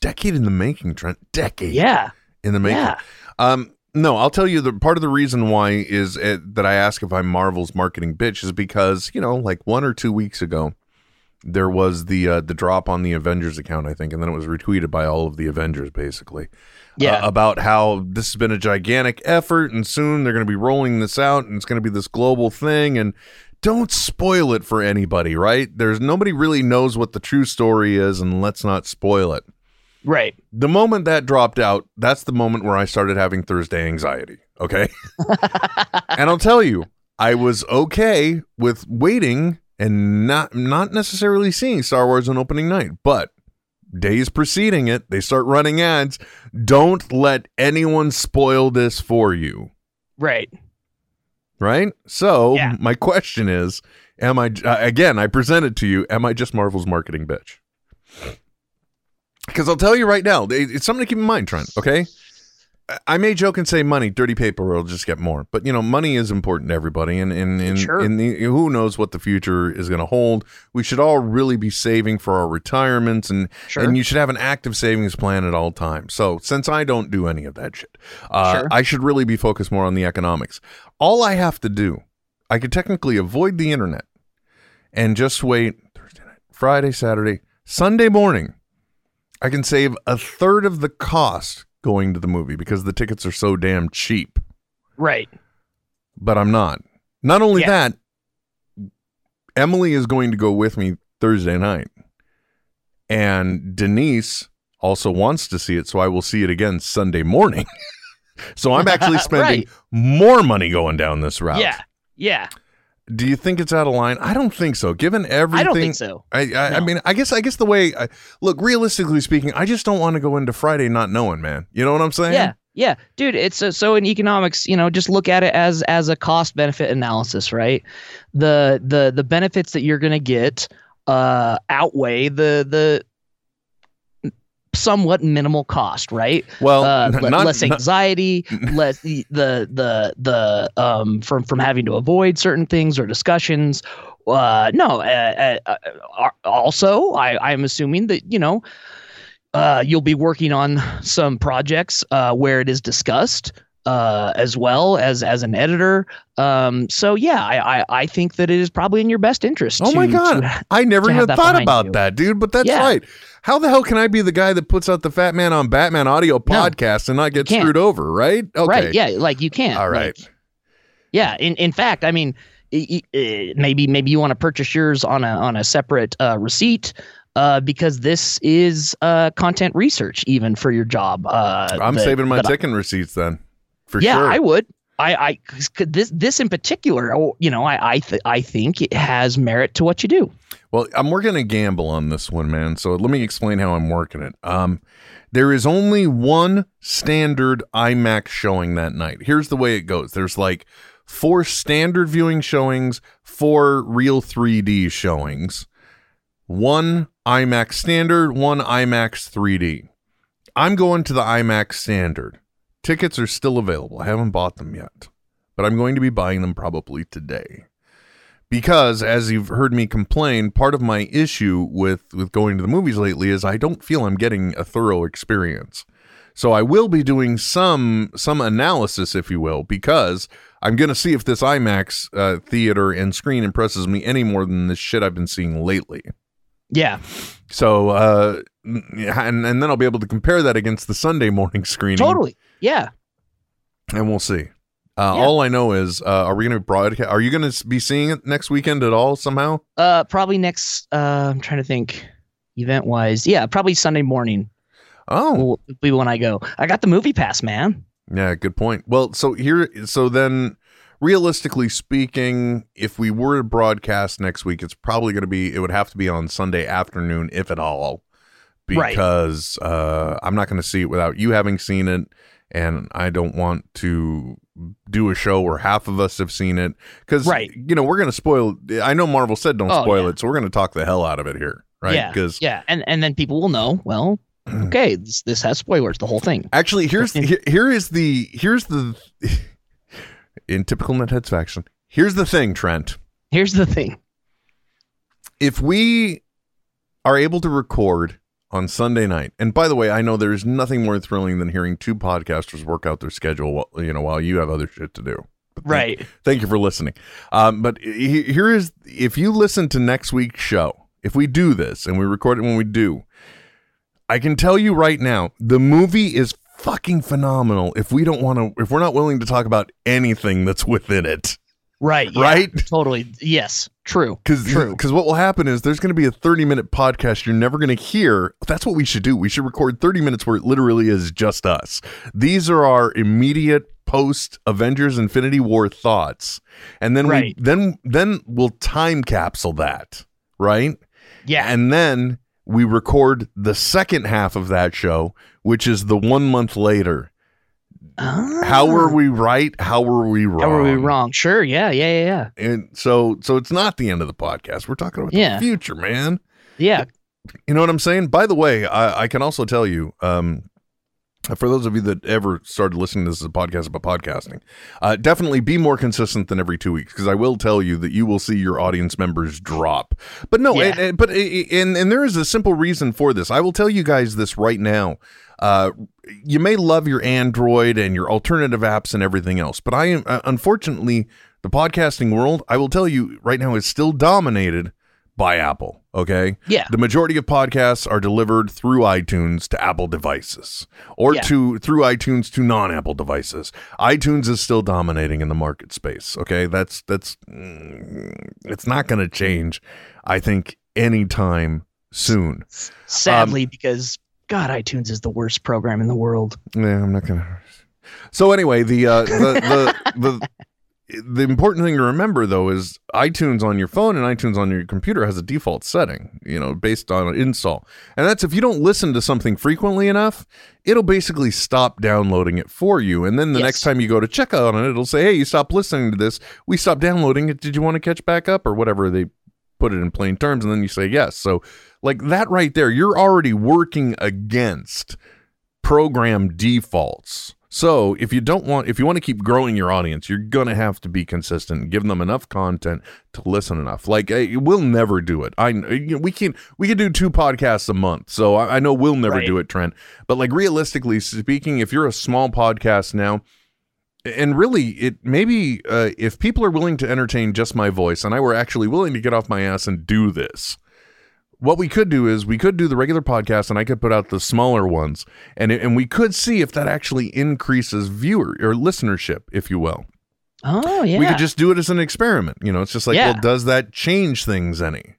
decade in the making trent decade Yeah. in the making Yeah. um no i'll tell you the part of the reason why is uh that i ask if i'm marvel's marketing bitch is because you know like one or two weeks ago there was the uh, the drop on the avengers account i think and then it was retweeted by all of the avengers basically Yeah. uh, about how this has been a gigantic effort and soon they're going to be rolling this out and it's going to be this global thing and don't spoil it for anybody right there's nobody really knows what the true story is and let's not spoil it Right. The moment that dropped out, that's the moment where I started having Thursday anxiety. Okay. (laughs) and I'll tell you, I was okay with waiting and not not necessarily seeing Star Wars on opening night, but days preceding it, they start running ads. Don't let anyone spoil this for you. Right. Right? So, my question is, am I uh, again, I present it to you, am I just Marvel's marketing bitch? Because I'll tell you right now, it's something to keep in mind, Trent. Okay, I- may joke and say money, dirty paper will just get more, but you know, money is important to everybody, and and and, Sure. and the, who knows what the future is going to hold. We should all really be saving for our retirements, and Sure. and you should have an active savings plan at all times. So since I don't do any of that shit, uh, Sure. I should really be focused more on the economics. All I have to do, I could technically avoid the internet and just wait Thursday night, Friday, Saturday, Sunday morning. I can save a third of the cost going to the movie because the tickets are so damn cheap. Right. But I'm not. Not only that, Emily is going to go with me Thursday night. And Denise also wants to see it, so I will see it again Sunday morning. (laughs) so I'm actually (laughs) spending Right. more money going down this route. Yeah. Yeah. Do you think it's out of line? I don't think so. Given everything, I don't think so. I, I, I mean, I guess, I guess the way, I, look, realistically speaking, I just don't want to go into Friday not knowing, man. You know what I'm saying? Yeah. Yeah, dude, it's a, so in economics, you know, just look at it as as a cost benefit analysis, right? The the the benefits that you're going to get uh outweigh the the somewhat minimal cost, right? Well, uh, not- less not- anxiety, (laughs) less the the the the um from from having to avoid certain things or discussions. Uh, no, uh, uh, uh, also, I I'm assuming that you know uh, you'll be working on some projects uh, where it is discussed uh, as well as as an editor. Um, so yeah, I, I I think that it is probably in your best interest. Oh my god, to- I never even thought about you. that, dude. But that's Yeah. right. How the hell can I be the guy that puts out the Fat Man on Batman audio podcast and not get screwed over? Right? Okay. Right? Yeah, like you can't. All right. like- yeah. In in fact, I mean, uh, maybe maybe you want to purchase yours on a on a separate uh, receipt. Uh, because this is uh, content research, even for your job. Uh, I'm that- saving my that I- receipts then, for yeah, sure. I would. I, I this this in particular, oh, you know, I I, th- I think it has merit to what you do. Well, I'm working a gamble on this one, man. So let me explain how I'm working it. Um, there is only one standard IMAX showing that night. Here's the way it goes. There's like four standard viewing showings, four real 3D showings, one IMAX standard, one IMAX 3D. I'm going to the IMAX standard. Tickets are still available. I haven't bought them yet, but I'm going to be buying them probably today because as you've heard me complain part of my issue with with going to the movies lately is i don't feel i'm getting a thorough experience. So i will be doing some some analysis if you will because i'm going to see if this imax uh, theater and screen impresses me any more than the shit i've been seeing lately. Yeah, so uh and and then i'll be able to compare that against the sunday morning (laughs) screening. Totally. Yeah. and we'll see uh, Yeah. all I know is, uh, are we going to broadcast? Are you going to be seeing it next weekend at all somehow? Uh, probably next. Uh, I'm trying to think, event wise. Yeah, probably Sunday morning. Oh, will be when I go. I got the MoviePass, man. Yeah, good point. Well, so here, so then, realistically speaking, if we were to broadcast next week, it's probably going to be. It would have to be on Sunday afternoon, if at all, because uh, I'm not going to see it without you having seen it, and I don't want to do a show where half of us have seen it because Right. you know we're going to spoil. I know Marvel said don't Oh, spoil yeah. it, so we're going to talk the hell out of it here, right? Yeah. Because yeah, and and then people will know. Well, (clears throat) okay, this this has spoilers. The whole thing. Actually, here's (laughs) here, here is the here's the (laughs) in typical netheads faction. Here's the thing, Trent. Here's the thing. If we are able to record on Sunday night, and by the way, I know there's nothing more thrilling than hearing two podcasters work out their schedule, while, you know, while you have other shit to do. Right. Thank you for listening. Um, but here is if you listen to next week's show, if we do this and we record it when we do, I can tell you right now, the movie is fucking phenomenal. If we don't want to, if we're not willing to talk about anything that's within it, Right. yeah, Right? Totally. Yes. True. Because true. Because what will happen is there's going to be a 30 minute podcast you're never going to hear. That's what we should do. We should record 30 minutes where it literally is just us. These are our immediate post Avengers Infinity War thoughts. And then Right. we then then we'll time capsule that, right? Yeah. And then we record the second half of that show, which is the 1 month later. How were we right? How were we wrong? How were we wrong? Sure. Yeah. Yeah. Yeah. Yeah. And so so it's not the end of the podcast. We're talking about Yeah. the future, man. Yeah. You know what I'm saying? By the way, I, I can also tell you, um, for those of you that ever started listening to this as a podcast about podcasting, uh, definitely be more consistent than every two weeks because I will tell you that you will see your audience members drop. But no, Yeah. and, and- but and and there is a simple reason for this. I will tell you guys this right now. Uh, you may love your Android and your alternative apps and everything else, but I am uh, unfortunately the podcasting world. I will tell you right now is still dominated by Apple. Okay. Yeah. The majority of podcasts are delivered through iTunes to Apple devices or Yeah. to through iTunes to non-Apple devices. iTunes is still dominating in the market space. Okay. That's that's mm, it's not going to change. I think anytime soon. Sadly, Um, because God, iTunes is the worst program in the world. Yeah, I'm not gonna. So anyway, the uh, the the the the important thing to remember though is iTunes on your phone and iTunes on your computer has a default setting, you know, based on an install, and that's if you don't listen to something frequently enough, it'll basically stop downloading it for you, and then the next time you go to check on it, it'll say, "Hey, you stopped listening to this. We stopped downloading it. Did you want to catch back up or whatever they." Put it in plain terms, and then you say yes. So, like that right there, you're already working against program defaults. So if you don't want, if you want to keep growing your audience, you're gonna have to be consistent, and give them enough content to listen enough. Like eh, we'll never do it. I we can we can do two podcasts a month, so I, I know we'll never Right. do it, Trent. But like realistically speaking, if you're a small podcast now, and really it maybe uh, if people are willing to entertain just my voice, and I were actually willing to get off my ass and do this, what we could do is we could do the regular podcast and I could put out the smaller ones and and we could see if that actually increases viewer or listenership if you will. Oh yeah. We could just do it as an experiment, you know. It's just like, Yeah. well, does that change things any?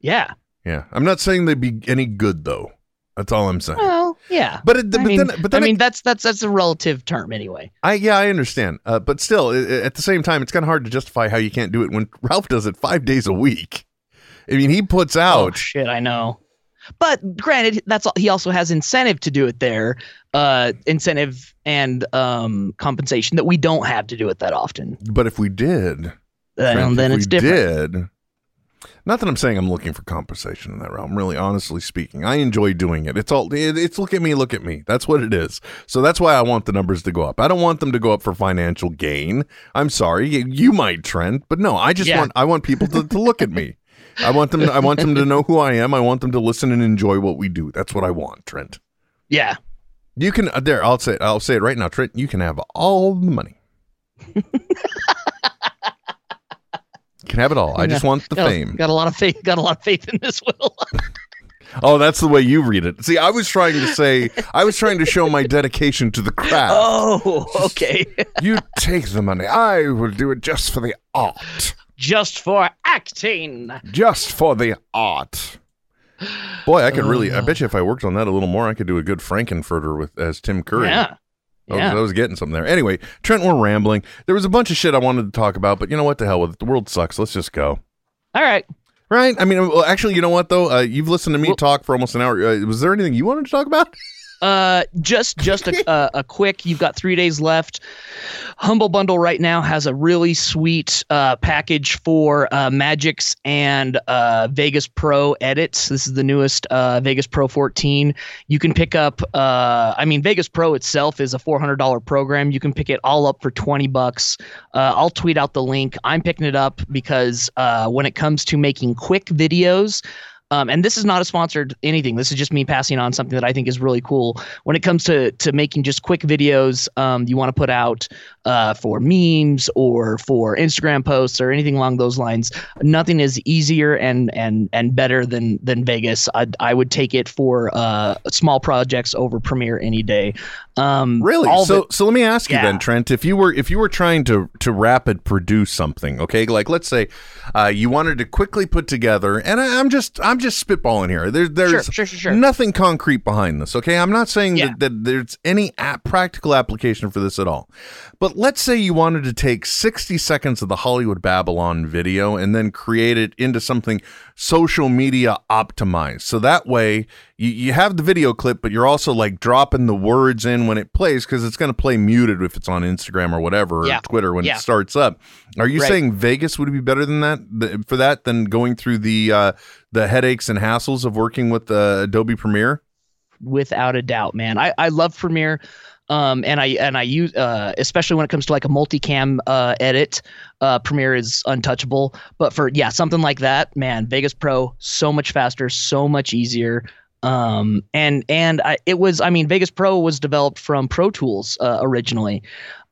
yeah. Yeah. I'm not saying they'd be any good though. That's all I'm saying. Well, yeah. But it, but mean, then but then I it- mean that's that's that's a relative term anyway. I yeah, I understand. Uh, but still, i- i- at the same time, it's kind of hard to justify how you can't do it when Ralph does it five days a week. I mean, he puts Oh out. shit, I know. But granted, that's all, he also has incentive to do it there, uh, incentive and um, compensation that we don't have to do it that often. But if we did, then if it's we different. Did, not that I'm saying I'm looking for compensation in that realm. Really, honestly speaking, I enjoy doing it. It's all it, it's look at me, look at me. That's what it is. So that's why I want the numbers to go up. I don't want them to go up for financial gain. I'm sorry, you, you might, Trent, but no, I just Yeah. want I want people to, to look at me. (laughs) I want them. I want them to (laughs) know who I am. I want them to listen and enjoy what we do. That's what I want, Trent. Yeah. You can uh, there. I'll say. It, I'll say it right now, Trent. You can have all the money. (laughs) You can have it all. I just want the got, fame. Got a lot of faith. Got a lot of faith in this will. (laughs) Oh, that's the way you read it. See, I was trying to say, I was trying to show my dedication to the craft. oh, okay. You take the money. I will do it just for the art. Just for acting. Just for the art. Boy, I could really. I bet you if I worked on that a little more, I could do a good Frank-N-Furter with as Tim Curry. Yeah. I was, Yeah. I was getting something there. Anyway, Trent, we're rambling. There was a bunch of shit I wanted to talk about, but you know what? The hell with it. The world sucks. Let's just go. All right. Right? I mean, well, actually, you know what though? Uh, you've listened to me talk for almost an hour. Uh, was there anything you wanted to talk about? (laughs) Uh, just just a, (laughs) a, a quick. You've got three days left. Humble Bundle right now has a really sweet uh, package for uh, Magix and uh, Vegas Pro edits. This is the newest uh, Vegas Pro 14. You can pick up. Uh, I mean, Vegas Pro itself is a $400 program. You can pick it all up for 20 bucks. Uh, I'll tweet out the link. I'm picking it up because uh, when it comes to making quick videos. Um, and this is not a sponsored anything. This is just me passing on something that I think is really cool. When it comes to to making just quick videos, um, you want to put out uh, for memes or for Instagram posts or anything along those lines. Nothing is easier and and and better than than Vegas. I I would take it for uh, small projects over Premiere any day. Um, Really? all So so let me ask you Yeah. then, Trent, if you were if you were trying to to rapid produce something, okay, like let's say uh, you wanted to quickly put together, and I, I'm just I'm just spitballing here. There, there's Sure, sure, sure, sure. nothing concrete behind this. Okay, I'm not saying Yeah. that, that there's any practical application for this at all. But let's say you wanted to take 60 seconds of the Hollywood Babylon video and then create it into something social media optimized. So that way you, you have the video clip, but you're also like dropping the words in when it plays because it's going to play muted if it's on Instagram or whatever or Yeah. Twitter when Yeah. it starts up. Are you Right. saying Vegas would be better than that for that than going through the uh, the headaches and hassles of working with uh, Adobe Premiere? without a doubt, man. I, I love Premiere. Um, and I and I use uh, especially when it comes to like a multicam uh, edit, uh, Premiere is untouchable. But for yeah, something like that, man, Vegas Pro so much faster, so much easier. Um, and and I, it was I mean Vegas Pro was developed from Pro Tools uh, originally,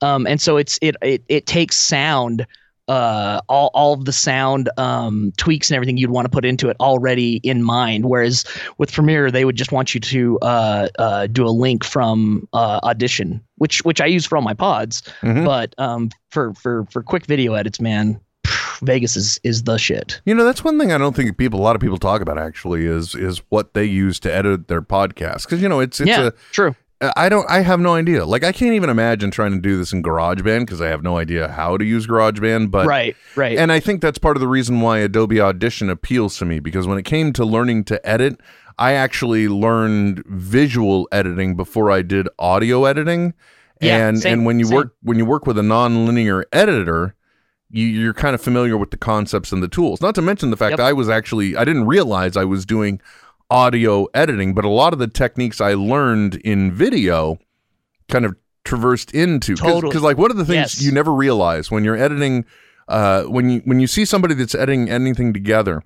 um, and so it's it it it takes sound uh, all all of the sound um, tweaks and everything you'd want to put into it already in mind. Whereas with Premiere, they would just want you to uh, uh, do a link from uh, Audition, which which I use for all my pods. Mhm. But um, for for for quick video edits, man, Vegas is is the shit. You know, that's one thing I don't think people a lot of people talk about actually is is what they use to edit their podcast because you know it's it's Yeah, a true. Uh, I don't I have no idea. Like I can't even imagine trying to do this in GarageBand because I have no idea how to use GarageBand. But Right, right. and I think that's part of the reason why Adobe Audition appeals to me because when it came to learning to edit, I actually learned visual editing before I did audio editing. Yeah, and same, and when you same. work when you work with a non-linear editor, you, you're kind of familiar with the concepts and the tools. Not to mention the fact Yep. I was actually I didn't realize I was doing audio editing, but a lot of the techniques I learned in video kind of traversed into because Totally. like one of the things Yes. you never realize when you're editing uh when you when you see somebody that's editing anything together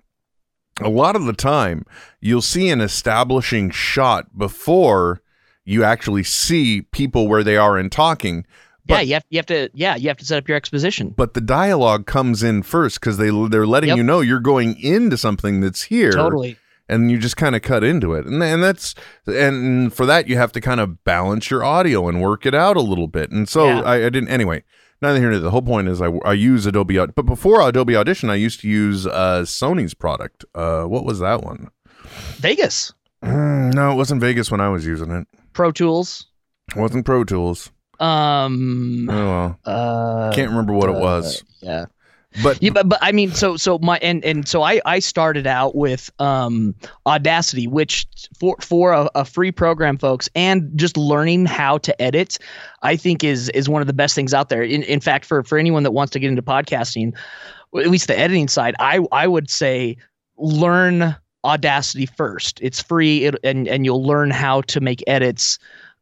a lot of the time you'll see an establishing shot before you actually see people where they are in talking yeah, you have you have to yeah you have to set up your exposition. but the dialogue comes in first because they they're letting Yep. you know you're going into something that's here Totally. And you just kind of cut into it. And and that's and for that you have to kind of balance your audio and work it out a little bit. And so Yeah. I, I didn't anyway neither here nor there. The whole point is I, I use Adobe but before Adobe Audition I used to use uh, Sony's product. Uh, what was that one? Vegas. Mm, no it wasn't Vegas when I was using it. Pro Tools. it wasn't Pro Tools. Um. oh well. Uh, can't remember what it uh, was Yeah. But Yeah, but, but I mean, so so my and and so I I started out with um Audacity, which for for a, a free program, folks, and just learning how to edit, I think is is one of the best things out there. In in fact, for for anyone that wants to get into podcasting, at least the editing side, I I would say learn Audacity first. It's free, it, and and you'll learn how to make edits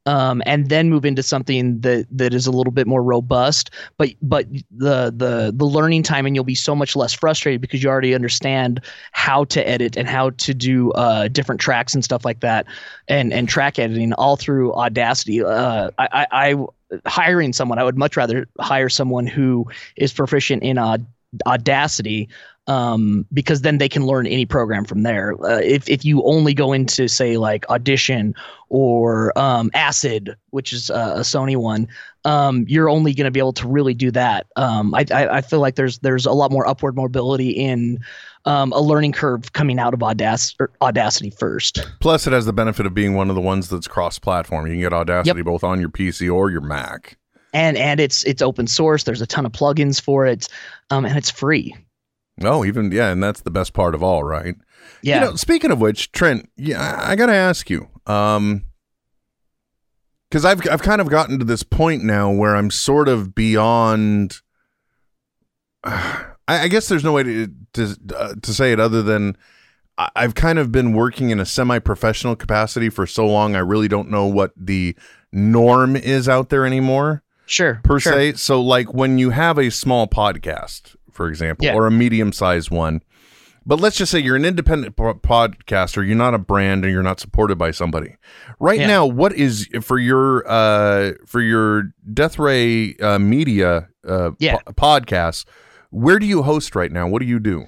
um, and then move into something that that is a little bit more robust. But but the the the learning time and you'll be so much less frustrated because you already understand how to edit and how to do uh, different tracks and stuff like that, and and track editing all through Audacity. Uh, I, I, I hiring someone, I would much rather hire someone who is proficient in Aud- Audacity um, because then they can learn any program from there. Uh, if if you only go into say like Audition or um, Acid, which is uh, a Sony one, um, you're only going to be able to really do that. Um, I, I I feel like there's there's a lot more upward mobility in um, a learning curve coming out of Audac- Audacity first. plus it has the benefit of being one of the ones that's cross platform you can get Audacity both on your PC or your Mac And and it's it's open source. There's a ton of plugins for it, um, and it's free. Oh, even yeah, and that's the best part of all, right? Yeah. You know, speaking of which, Trent, yeah, I, I got to ask you, um, because I've I've kind of gotten to this point now where I'm sort of beyond. (sighs) I, I guess there's no way to to uh, to say it other than I- I've kind of been working in a semi-professional capacity for so long. I really don't know what the norm is out there anymore. Sure, per sure. se. So, like when you have a small podcast, for example, Yeah. or a medium-sized one, But let's just say you're an independent po- podcaster. You're not a brand, and you're not supported by somebody. Right Yeah. now, what is for your uh for your Death Ray uh, Media uh, Yeah. po- podcast? Where do you host right now? What do you do?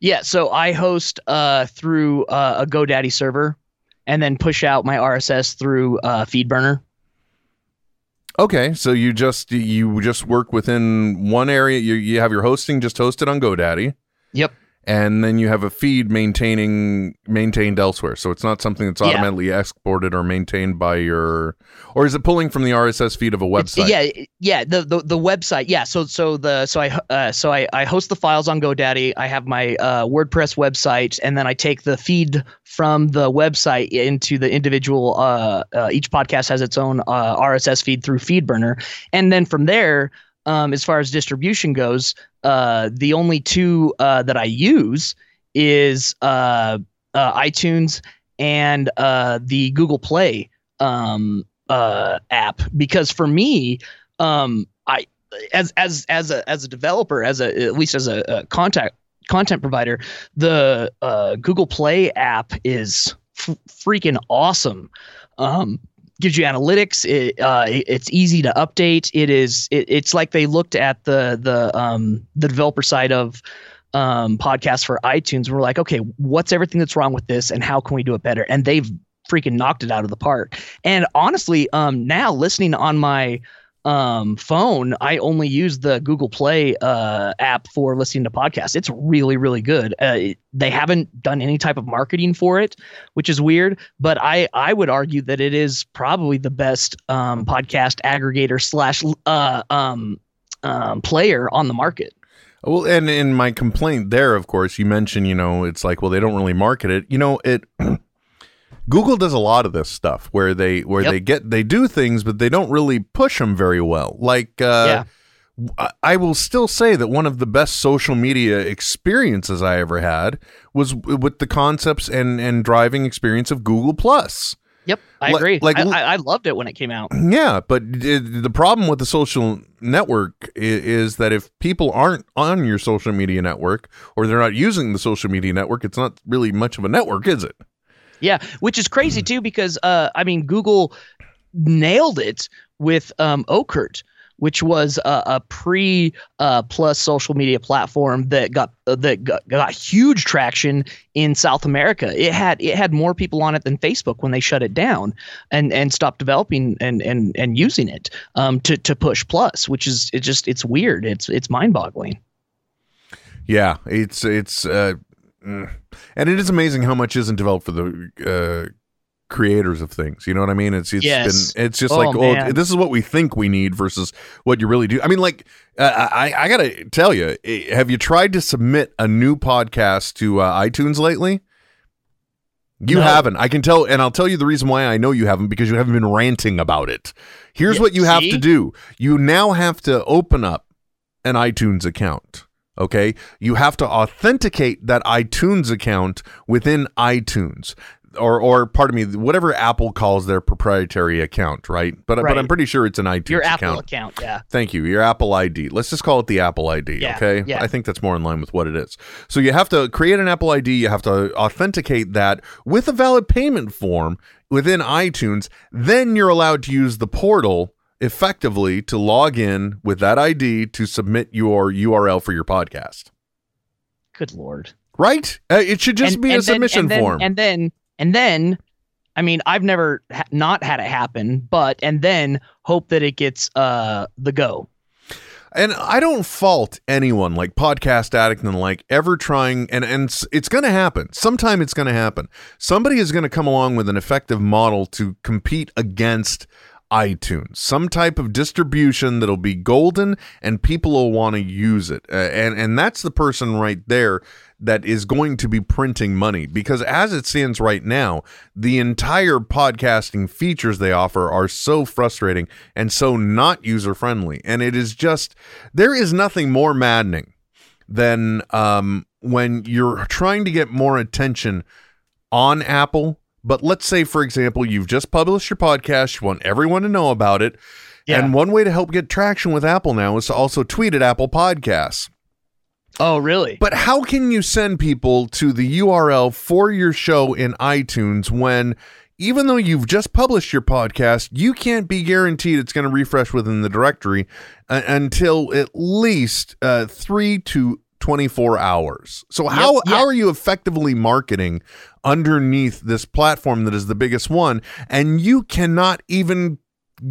Yeah, so I host uh, through uh, a GoDaddy server, and then push out my RSS through uh, FeedBurner. Okay, so you just you just work within one area. You you have your hosting just hosted on GoDaddy. Yep. And then you have a feed maintaining maintained elsewhere. So it's not something that's Yeah. automatically exported or maintained by your or is it pulling from the RSS feed of a website? Yeah, yeah. The, the the website. Yeah. So so the so I uh, so I, I host the files on GoDaddy. I have my uh, WordPress website, and then I take the feed from the website into the individual. Uh, uh, each podcast has its own uh, RSS feed through FeedBurner, and then from there, um, as far as distribution goes, uh, the only two uh, that I use is uh, uh, iTunes and uh, the Google Play um, uh, app because for me, um, I as as as a as a developer, as a at least as a, a contact content provider, the Google Play app is f- freaking awesome. Um, gives you analytics. It, uh, it's easy to update. It is. It, it's like they looked at the the um, the developer side of um, podcasts for iTunes. We're like, okay, what's everything that's wrong with this, and how can we do it better? And they've freaking knocked it out of the park. And honestly, um, now listening on my um phone i only use the google play uh app for listening to podcasts. It's really really good. Uh, it- they haven't done any type of marketing for it which is weird but i i would argue that it is probably the best um podcast aggregator slash uh um um player on the market. Well, and in my complaint there, of course, you mentioned, you know, it's like, well, they don't really market it. You know, it (clears throat) Google does a lot of this stuff where they where Yep. they get they do things, but they don't really push them very well. Like, uh, I- I will still say that one of the best social media experiences I ever had was with the concepts and and driving experience of Google Plus. yep i agree like- I, I, loved it when it came out Yeah, but i- the problem with the social network i- is that if people aren't on your social media network or they're not using the social media network, it's not really much of a network, is it? Yeah, which is crazy too because uh, I mean Google nailed it with um, Orkut, which was a, a pre uh, plus social media platform that got uh, that got, got huge traction in South America. It had it had more people on it than Facebook when they shut it down and and stopped developing and and and using it um, to to push plus, which is it just it's weird. It's it's mind boggling. Yeah, it's it's uh, mm. and it is amazing how much isn't developed for the uh, creators of things. You know what I mean? It's it's Yes. been it's just Oh, like oh, this is what we think we need versus what you really do. I mean, like uh, I I gotta tell you, have you tried to submit a new podcast to uh, iTunes lately? You No. haven't. I can tell, and I'll tell you the reason why I know you haven't because you haven't been ranting about it. Here's Yeah, what you have to do you now have to open up an iTunes account. Okay. You have to authenticate that iTunes account within iTunes. Or, or pardon me, whatever Apple calls their proprietary account, right? But but I'm pretty sure it's an iTunes Your Apple account. account, yeah. Thank you. Your Apple ID. Let's just call it the Apple ID. Yeah, okay. yeah. I think that's more in line with what it is. So you have to create an Apple ID. You have to authenticate that with a valid payment form within iTunes. Then you're allowed to use the portal effectively to log in with that ID to submit your URL for your podcast. Good lord. Right? Uh, it should just And- be a then- submission and then, form. And then, and then, I mean, I've never ha- not had it happen, but and then hope that it gets uh the go. And I don't fault anyone like Podcast Addict and like ever trying and and s- it's going to happen. Sometime it's going to happen. Somebody is going to come along with an effective model to compete against iTunes. Some type of distribution that'll be golden and people will want to use it. Uh, and and that's the person right there that is going to be printing money because as it stands right now, the entire podcasting features they offer are so frustrating and so not user friendly. And it is just there is nothing more maddening than um, when you're trying to get more attention on Apple. But let's say, for example, you've just published your podcast, you want everyone to know about it. And one way to help get traction with Apple now is to also tweet at Apple Podcasts. Oh, really? But how can you send people to the URL for your show in iTunes when even though you've just published your podcast, you can't be guaranteed it's going to refresh within the directory uh, until at least uh, 3 to 24 hours. So how Yep, yeah. how are you effectively marketing underneath this platform that is the biggest one and you cannot even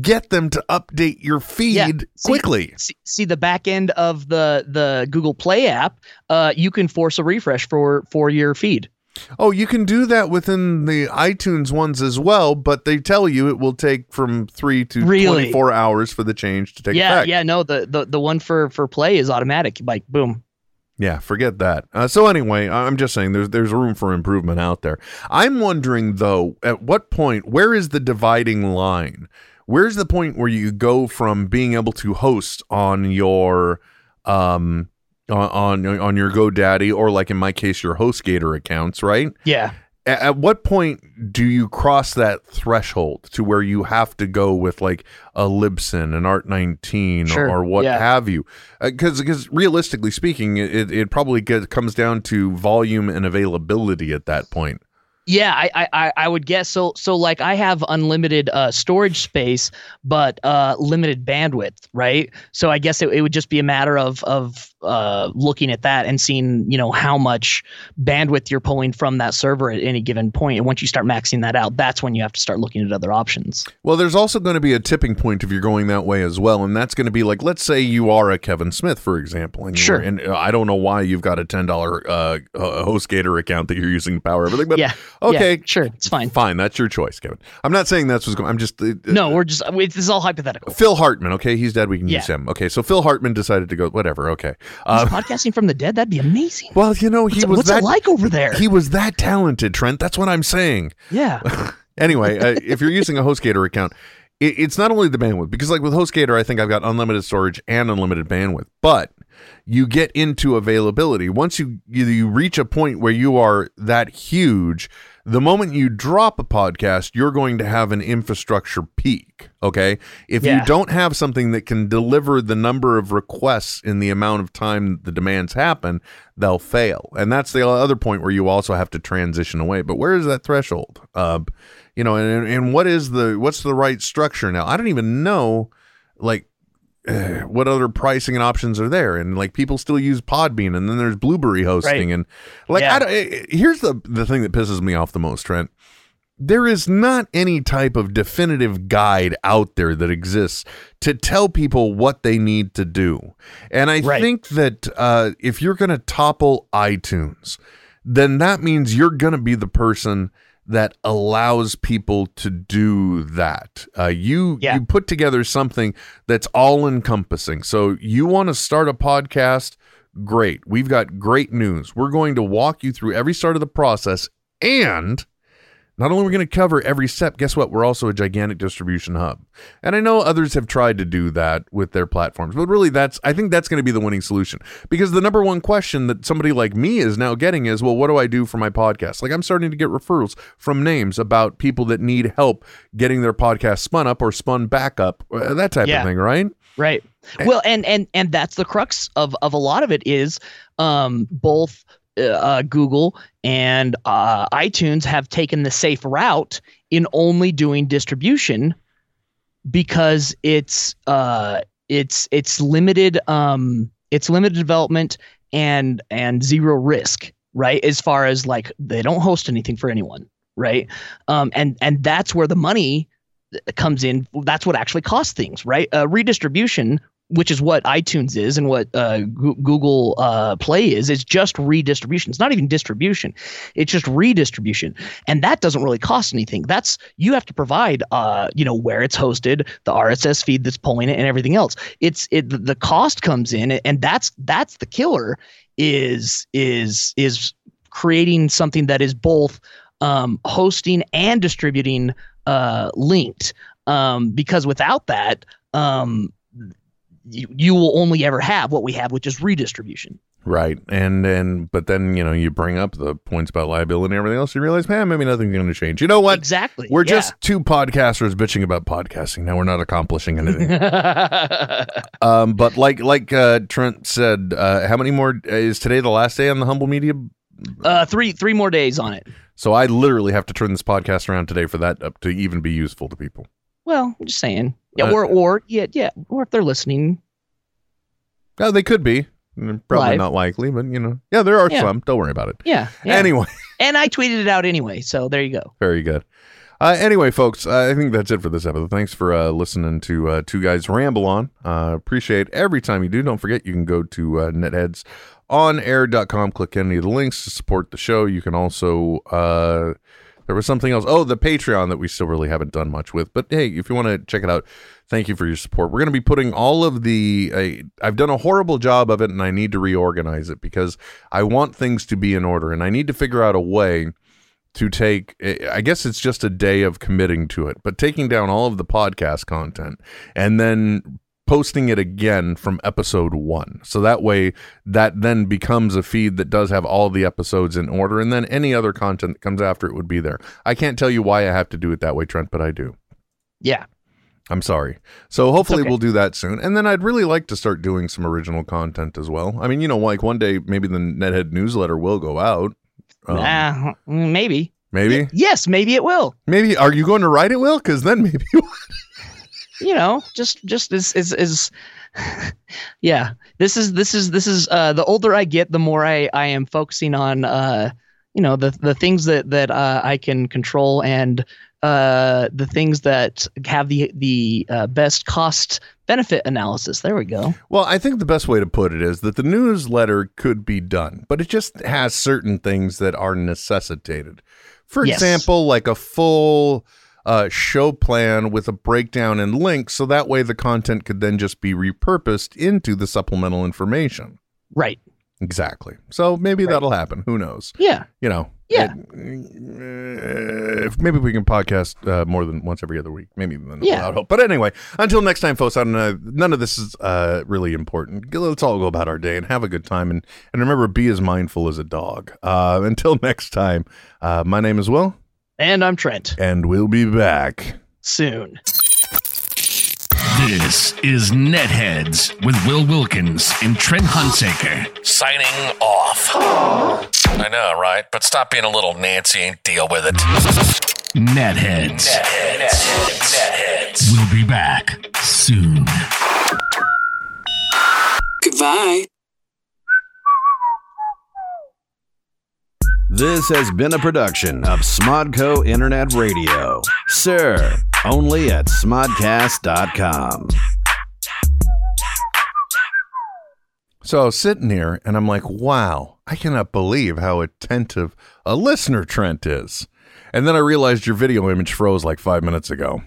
get them to update your feed Yeah. See- quickly? See, see the back end of the the Google Play app. Uh, you can force a refresh for for your feed. Oh, you can do that within the iTunes ones as well, but they tell you it will take from 3 to Really? 24 hours for the change to take yeah, effect. yeah. No, the, the the one for for Play is automatic. Like boom. Yeah, forget that. Uh, so anyway, I'm just saying there's there's room for improvement out there. I'm wondering though, at what point where is the dividing line? Where's the point where you go from being able to host on your um on on, on your GoDaddy or like in my case your HostGator accounts, right? Yeah. At, at what point do you cross that threshold to where you have to go with like a Libsyn, an Art 19, Sure, or, or what yeah. have you? Because because realistically speaking, it, it probably get, comes down to volume and availability at that point. Yeah, I, I- I I would guess so. So like I have unlimited uh, storage space, but uh, limited bandwidth, right? So I guess it, it would just be a matter of of uh, looking at that and seeing you know how much bandwidth you're pulling from that server at any given. And once you start maxing that out, that's when you have to start looking at other options. Well, there's also going to be a tipping point if you're going that way as well, and that's going to be like, let's say you are a Kevin Smith, for example, and Sure. and uh, I don't know why you've got a ten dollar uh, uh, HostGator account that you're using to power everything, but Yeah. okay, Yeah, sure, it's fine. fine, that's your choice, Kevin. I'm not saying that's what's going. I'm just uh, No, we're just this is all hypothetical. Phil Hartman. Okay, he's dead. We can use him. Okay, so Phil Hartman decided to go. Whatever. Okay. Uh, He's podcasting from the dead. That'd be amazing. well, you know, he What's, was what's that it like over there? He was that talented, Trent. That's what I'm saying. yeah. (laughs) anyway, uh, if you're using a HostGator account, it, it's not only the bandwidth because, like with HostGator, I think I've got unlimited storage and unlimited bandwidth, but you get into availability once you you, you reach a point where you are that huge. The moment you drop a podcast, you're going to have an infrastructure peak. Okay. If Yeah. you don't have something that can deliver the number of requests in the amount of time the demands happen, they'll fail. And that's the other point where you also have to transition away. But where is that threshold? Uh, you know, and, and what is the what's the right structure now? I don't even know, like. Eh, what other pricing and options are there? And like people still use Podbean, and then there's Blubrry hosting, Right. and like Yeah. I don't, eh, eh, here's the the thing that pisses me off the most, Trent there is not any type of definitive guide out there that exists to tell people what they need to do. And I Right. think that uh, if you're going to topple iTunes, then that means you're going to be the person that allows people to do that. Uh, you Yeah. you put together something that's all encompassing. So you want to start a podcast? Great. We've got great news. We're going to walk you through every start of the process and not only are we going to cover every step, guess what? We're also a gigantic distribution hub. And I know others have tried to do that with their platforms, but really that's I think that's going to be the winning solution. Because the number one question that somebody like me is now getting is, well, what do I do for my podcast? Like I'm starting to get referrals from names about people that need help getting their podcast spun up or spun back up, uh, that type Yeah. of thing, right? Right. Well, and and and that's the crux of of a lot of it is um both uh, uh, Google and uh, iTunes have taken the safe route in only doing distribution because it's uh it's it's limited um it's limited development and and zero risk right as far as like they don't host anything for anyone right? Um and and that's where the money comes in. That's what actually costs things right? Uh, redistribution which is what itunes is and what uh, Goo- google uh, play is is just redistribution. It's not even distribution. It's just redistribution. And that doesn't really cost anything. That's you have to provide uh, you know where it's hosted the rss feed that's pulling it and everything else. It's it the- the cost comes in and that's that's the killer is is is creating something that is both um, hosting and distributing uh, linked. Um, because without that um, you, you will only ever have what we have which is redistribution Right. And then, but then, you know, you bring up the points about liability and everything else, you realize, man, maybe nothing's going to change. You know what? Exactly. We're yeah. just two podcasters bitching about podcasting. Now we're not accomplishing anything. (laughs) (laughs) um, but like, like, uh, Trent said, uh, how many more is today the last day on the Humble Media? uh, three three more days on it. So I literally have to turn this podcast around today for that up to even be useful to people. Well, I'm just saying. Yeah, Uh, or or yeah, yeah, or if they're listening. Oh, they could be. Mm, Probably Live. not likely, but you know, yeah, there are Yeah. some. Don't worry about it. Yeah. yeah. Anyway. (laughs) and I tweeted it out anyway, so there you go. Very good. Uh, anyway, folks, uh, I think that's it for this episode. Thanks for uh, listening to uh, Two Guys Ramble On. Uh, appreciate every time you do. Don't forget, you can go to uh, netheadsonair.com, click any of the links to support the show. You can also, uh, there was something else. Oh, the Patreon that we still really haven't done much with. But hey, if you want to check it out, thank you for your support. We're going to be putting all of the, I've done a horrible job of it and I need to reorganize it because I want things to be in order and I need to figure out a way to take eh, i guess it's just a day of committing to it but taking down all of the podcast content and then posting it again from episode one so that way that then becomes a feed that does have all the episodes in order and then any other content that comes after it would be there i can't tell you why i have to do it that way trent but i do Yeah. I'm sorry. So hopefully okay. we'll do that soon. And then I'd really like to start doing some original content as well. I mean, you know, like one day maybe the Nethead newsletter will go out. Um, Ah, maybe. maybe. Yes, maybe it will. Maybe are you going to write it, Will? Because then maybe (laughs) You know, just just this is is. (laughs) yeah, this is this is this is uh, the older I get, the more I I am focusing on uh you know the the things that that uh, I can control and uh the things that have the the uh, best cost benefit analysis. There we go. Well, I think the best way to put it is that the newsletter could be done, but it just has certain things that are necessitated. For Yes. example, like a full uh, show plan with a breakdown and links, so that way the content could then just be repurposed into the supplemental information. Right. Exactly. So maybe that'll happen. Who knows? Yeah. You know. Yeah. uh, if maybe we can podcast uh, more than once every other week. Maybe then Yeah. without hope. But anyway, until next time, folks. I don't know. None of this is uh, really important. Let's all go about our day and have a good time. And and remember, be as mindful as a dog. Uh, until (laughs) next time. Uh, my name is Will, And I'm Trent. and we'll be back. Soon. This is Netheads with Will Wilkins and Trent Hunsaker. Signing off. I know, right? But stop being a little Nancy and deal with it. Netheads. Netheads. Netheads. We'll be back soon. Goodbye. This has been a production of Smodco Internet Radio. Sir, only at smodcast.com. So I was sitting here and I'm like, wow, I cannot believe how attentive a listener Trent is. And then I realized your video image froze like five minutes ago.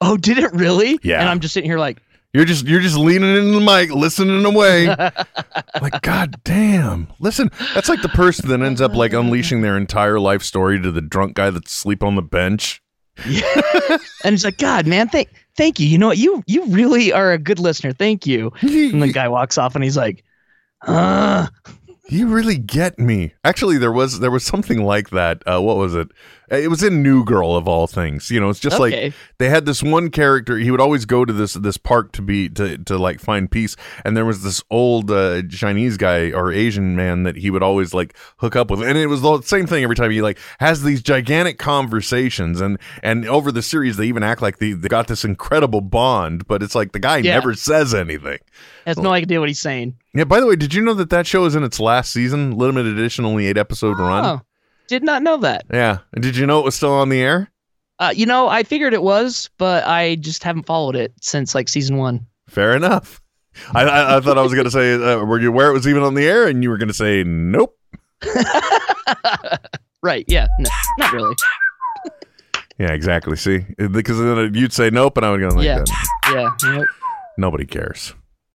Oh, did it really? Yeah. And I'm just sitting here like, You're just you're just leaning in the mic, listening away. (laughs) like, God damn. Listen, that's like the person that ends up like unleashing their entire life story to the drunk guy that's asleep on the bench. Yeah. (laughs) and it's like, God, man, thank thank you. You know what? You you really are a good listener. Thank you. And the guy walks off and he's like, uh You really get me. Actually, there was there was something like that. Uh, what was it? It was in New Girl of all things. You know, it's just Okay. like they had this one character. He would always go to this this park to be to to like find peace. And there was this old uh, Chinese guy or Asian man that he would always like hook up with. And it was the same thing every time. He like has these gigantic conversations. And and over the series, they even act like they, they got this incredible bond. But it's like the guy Yeah. never says anything. has no idea what he's saying. Yeah. By the way, did you know that that show is in its last season, limited edition, only eight episode run? Did not know that. Yeah. Did you know it was still on the air? Uh, you know, I figured it was, but I just haven't followed it since like season one. Fair enough. I, I, I thought I was going to say, uh, were you aware it was even on the air? And you were going to say, nope. (laughs) Right? Yeah. No, not really. Yeah, exactly. See, because then you'd say nope, and I would go like yeah. that. Yeah. Nope. Nobody cares.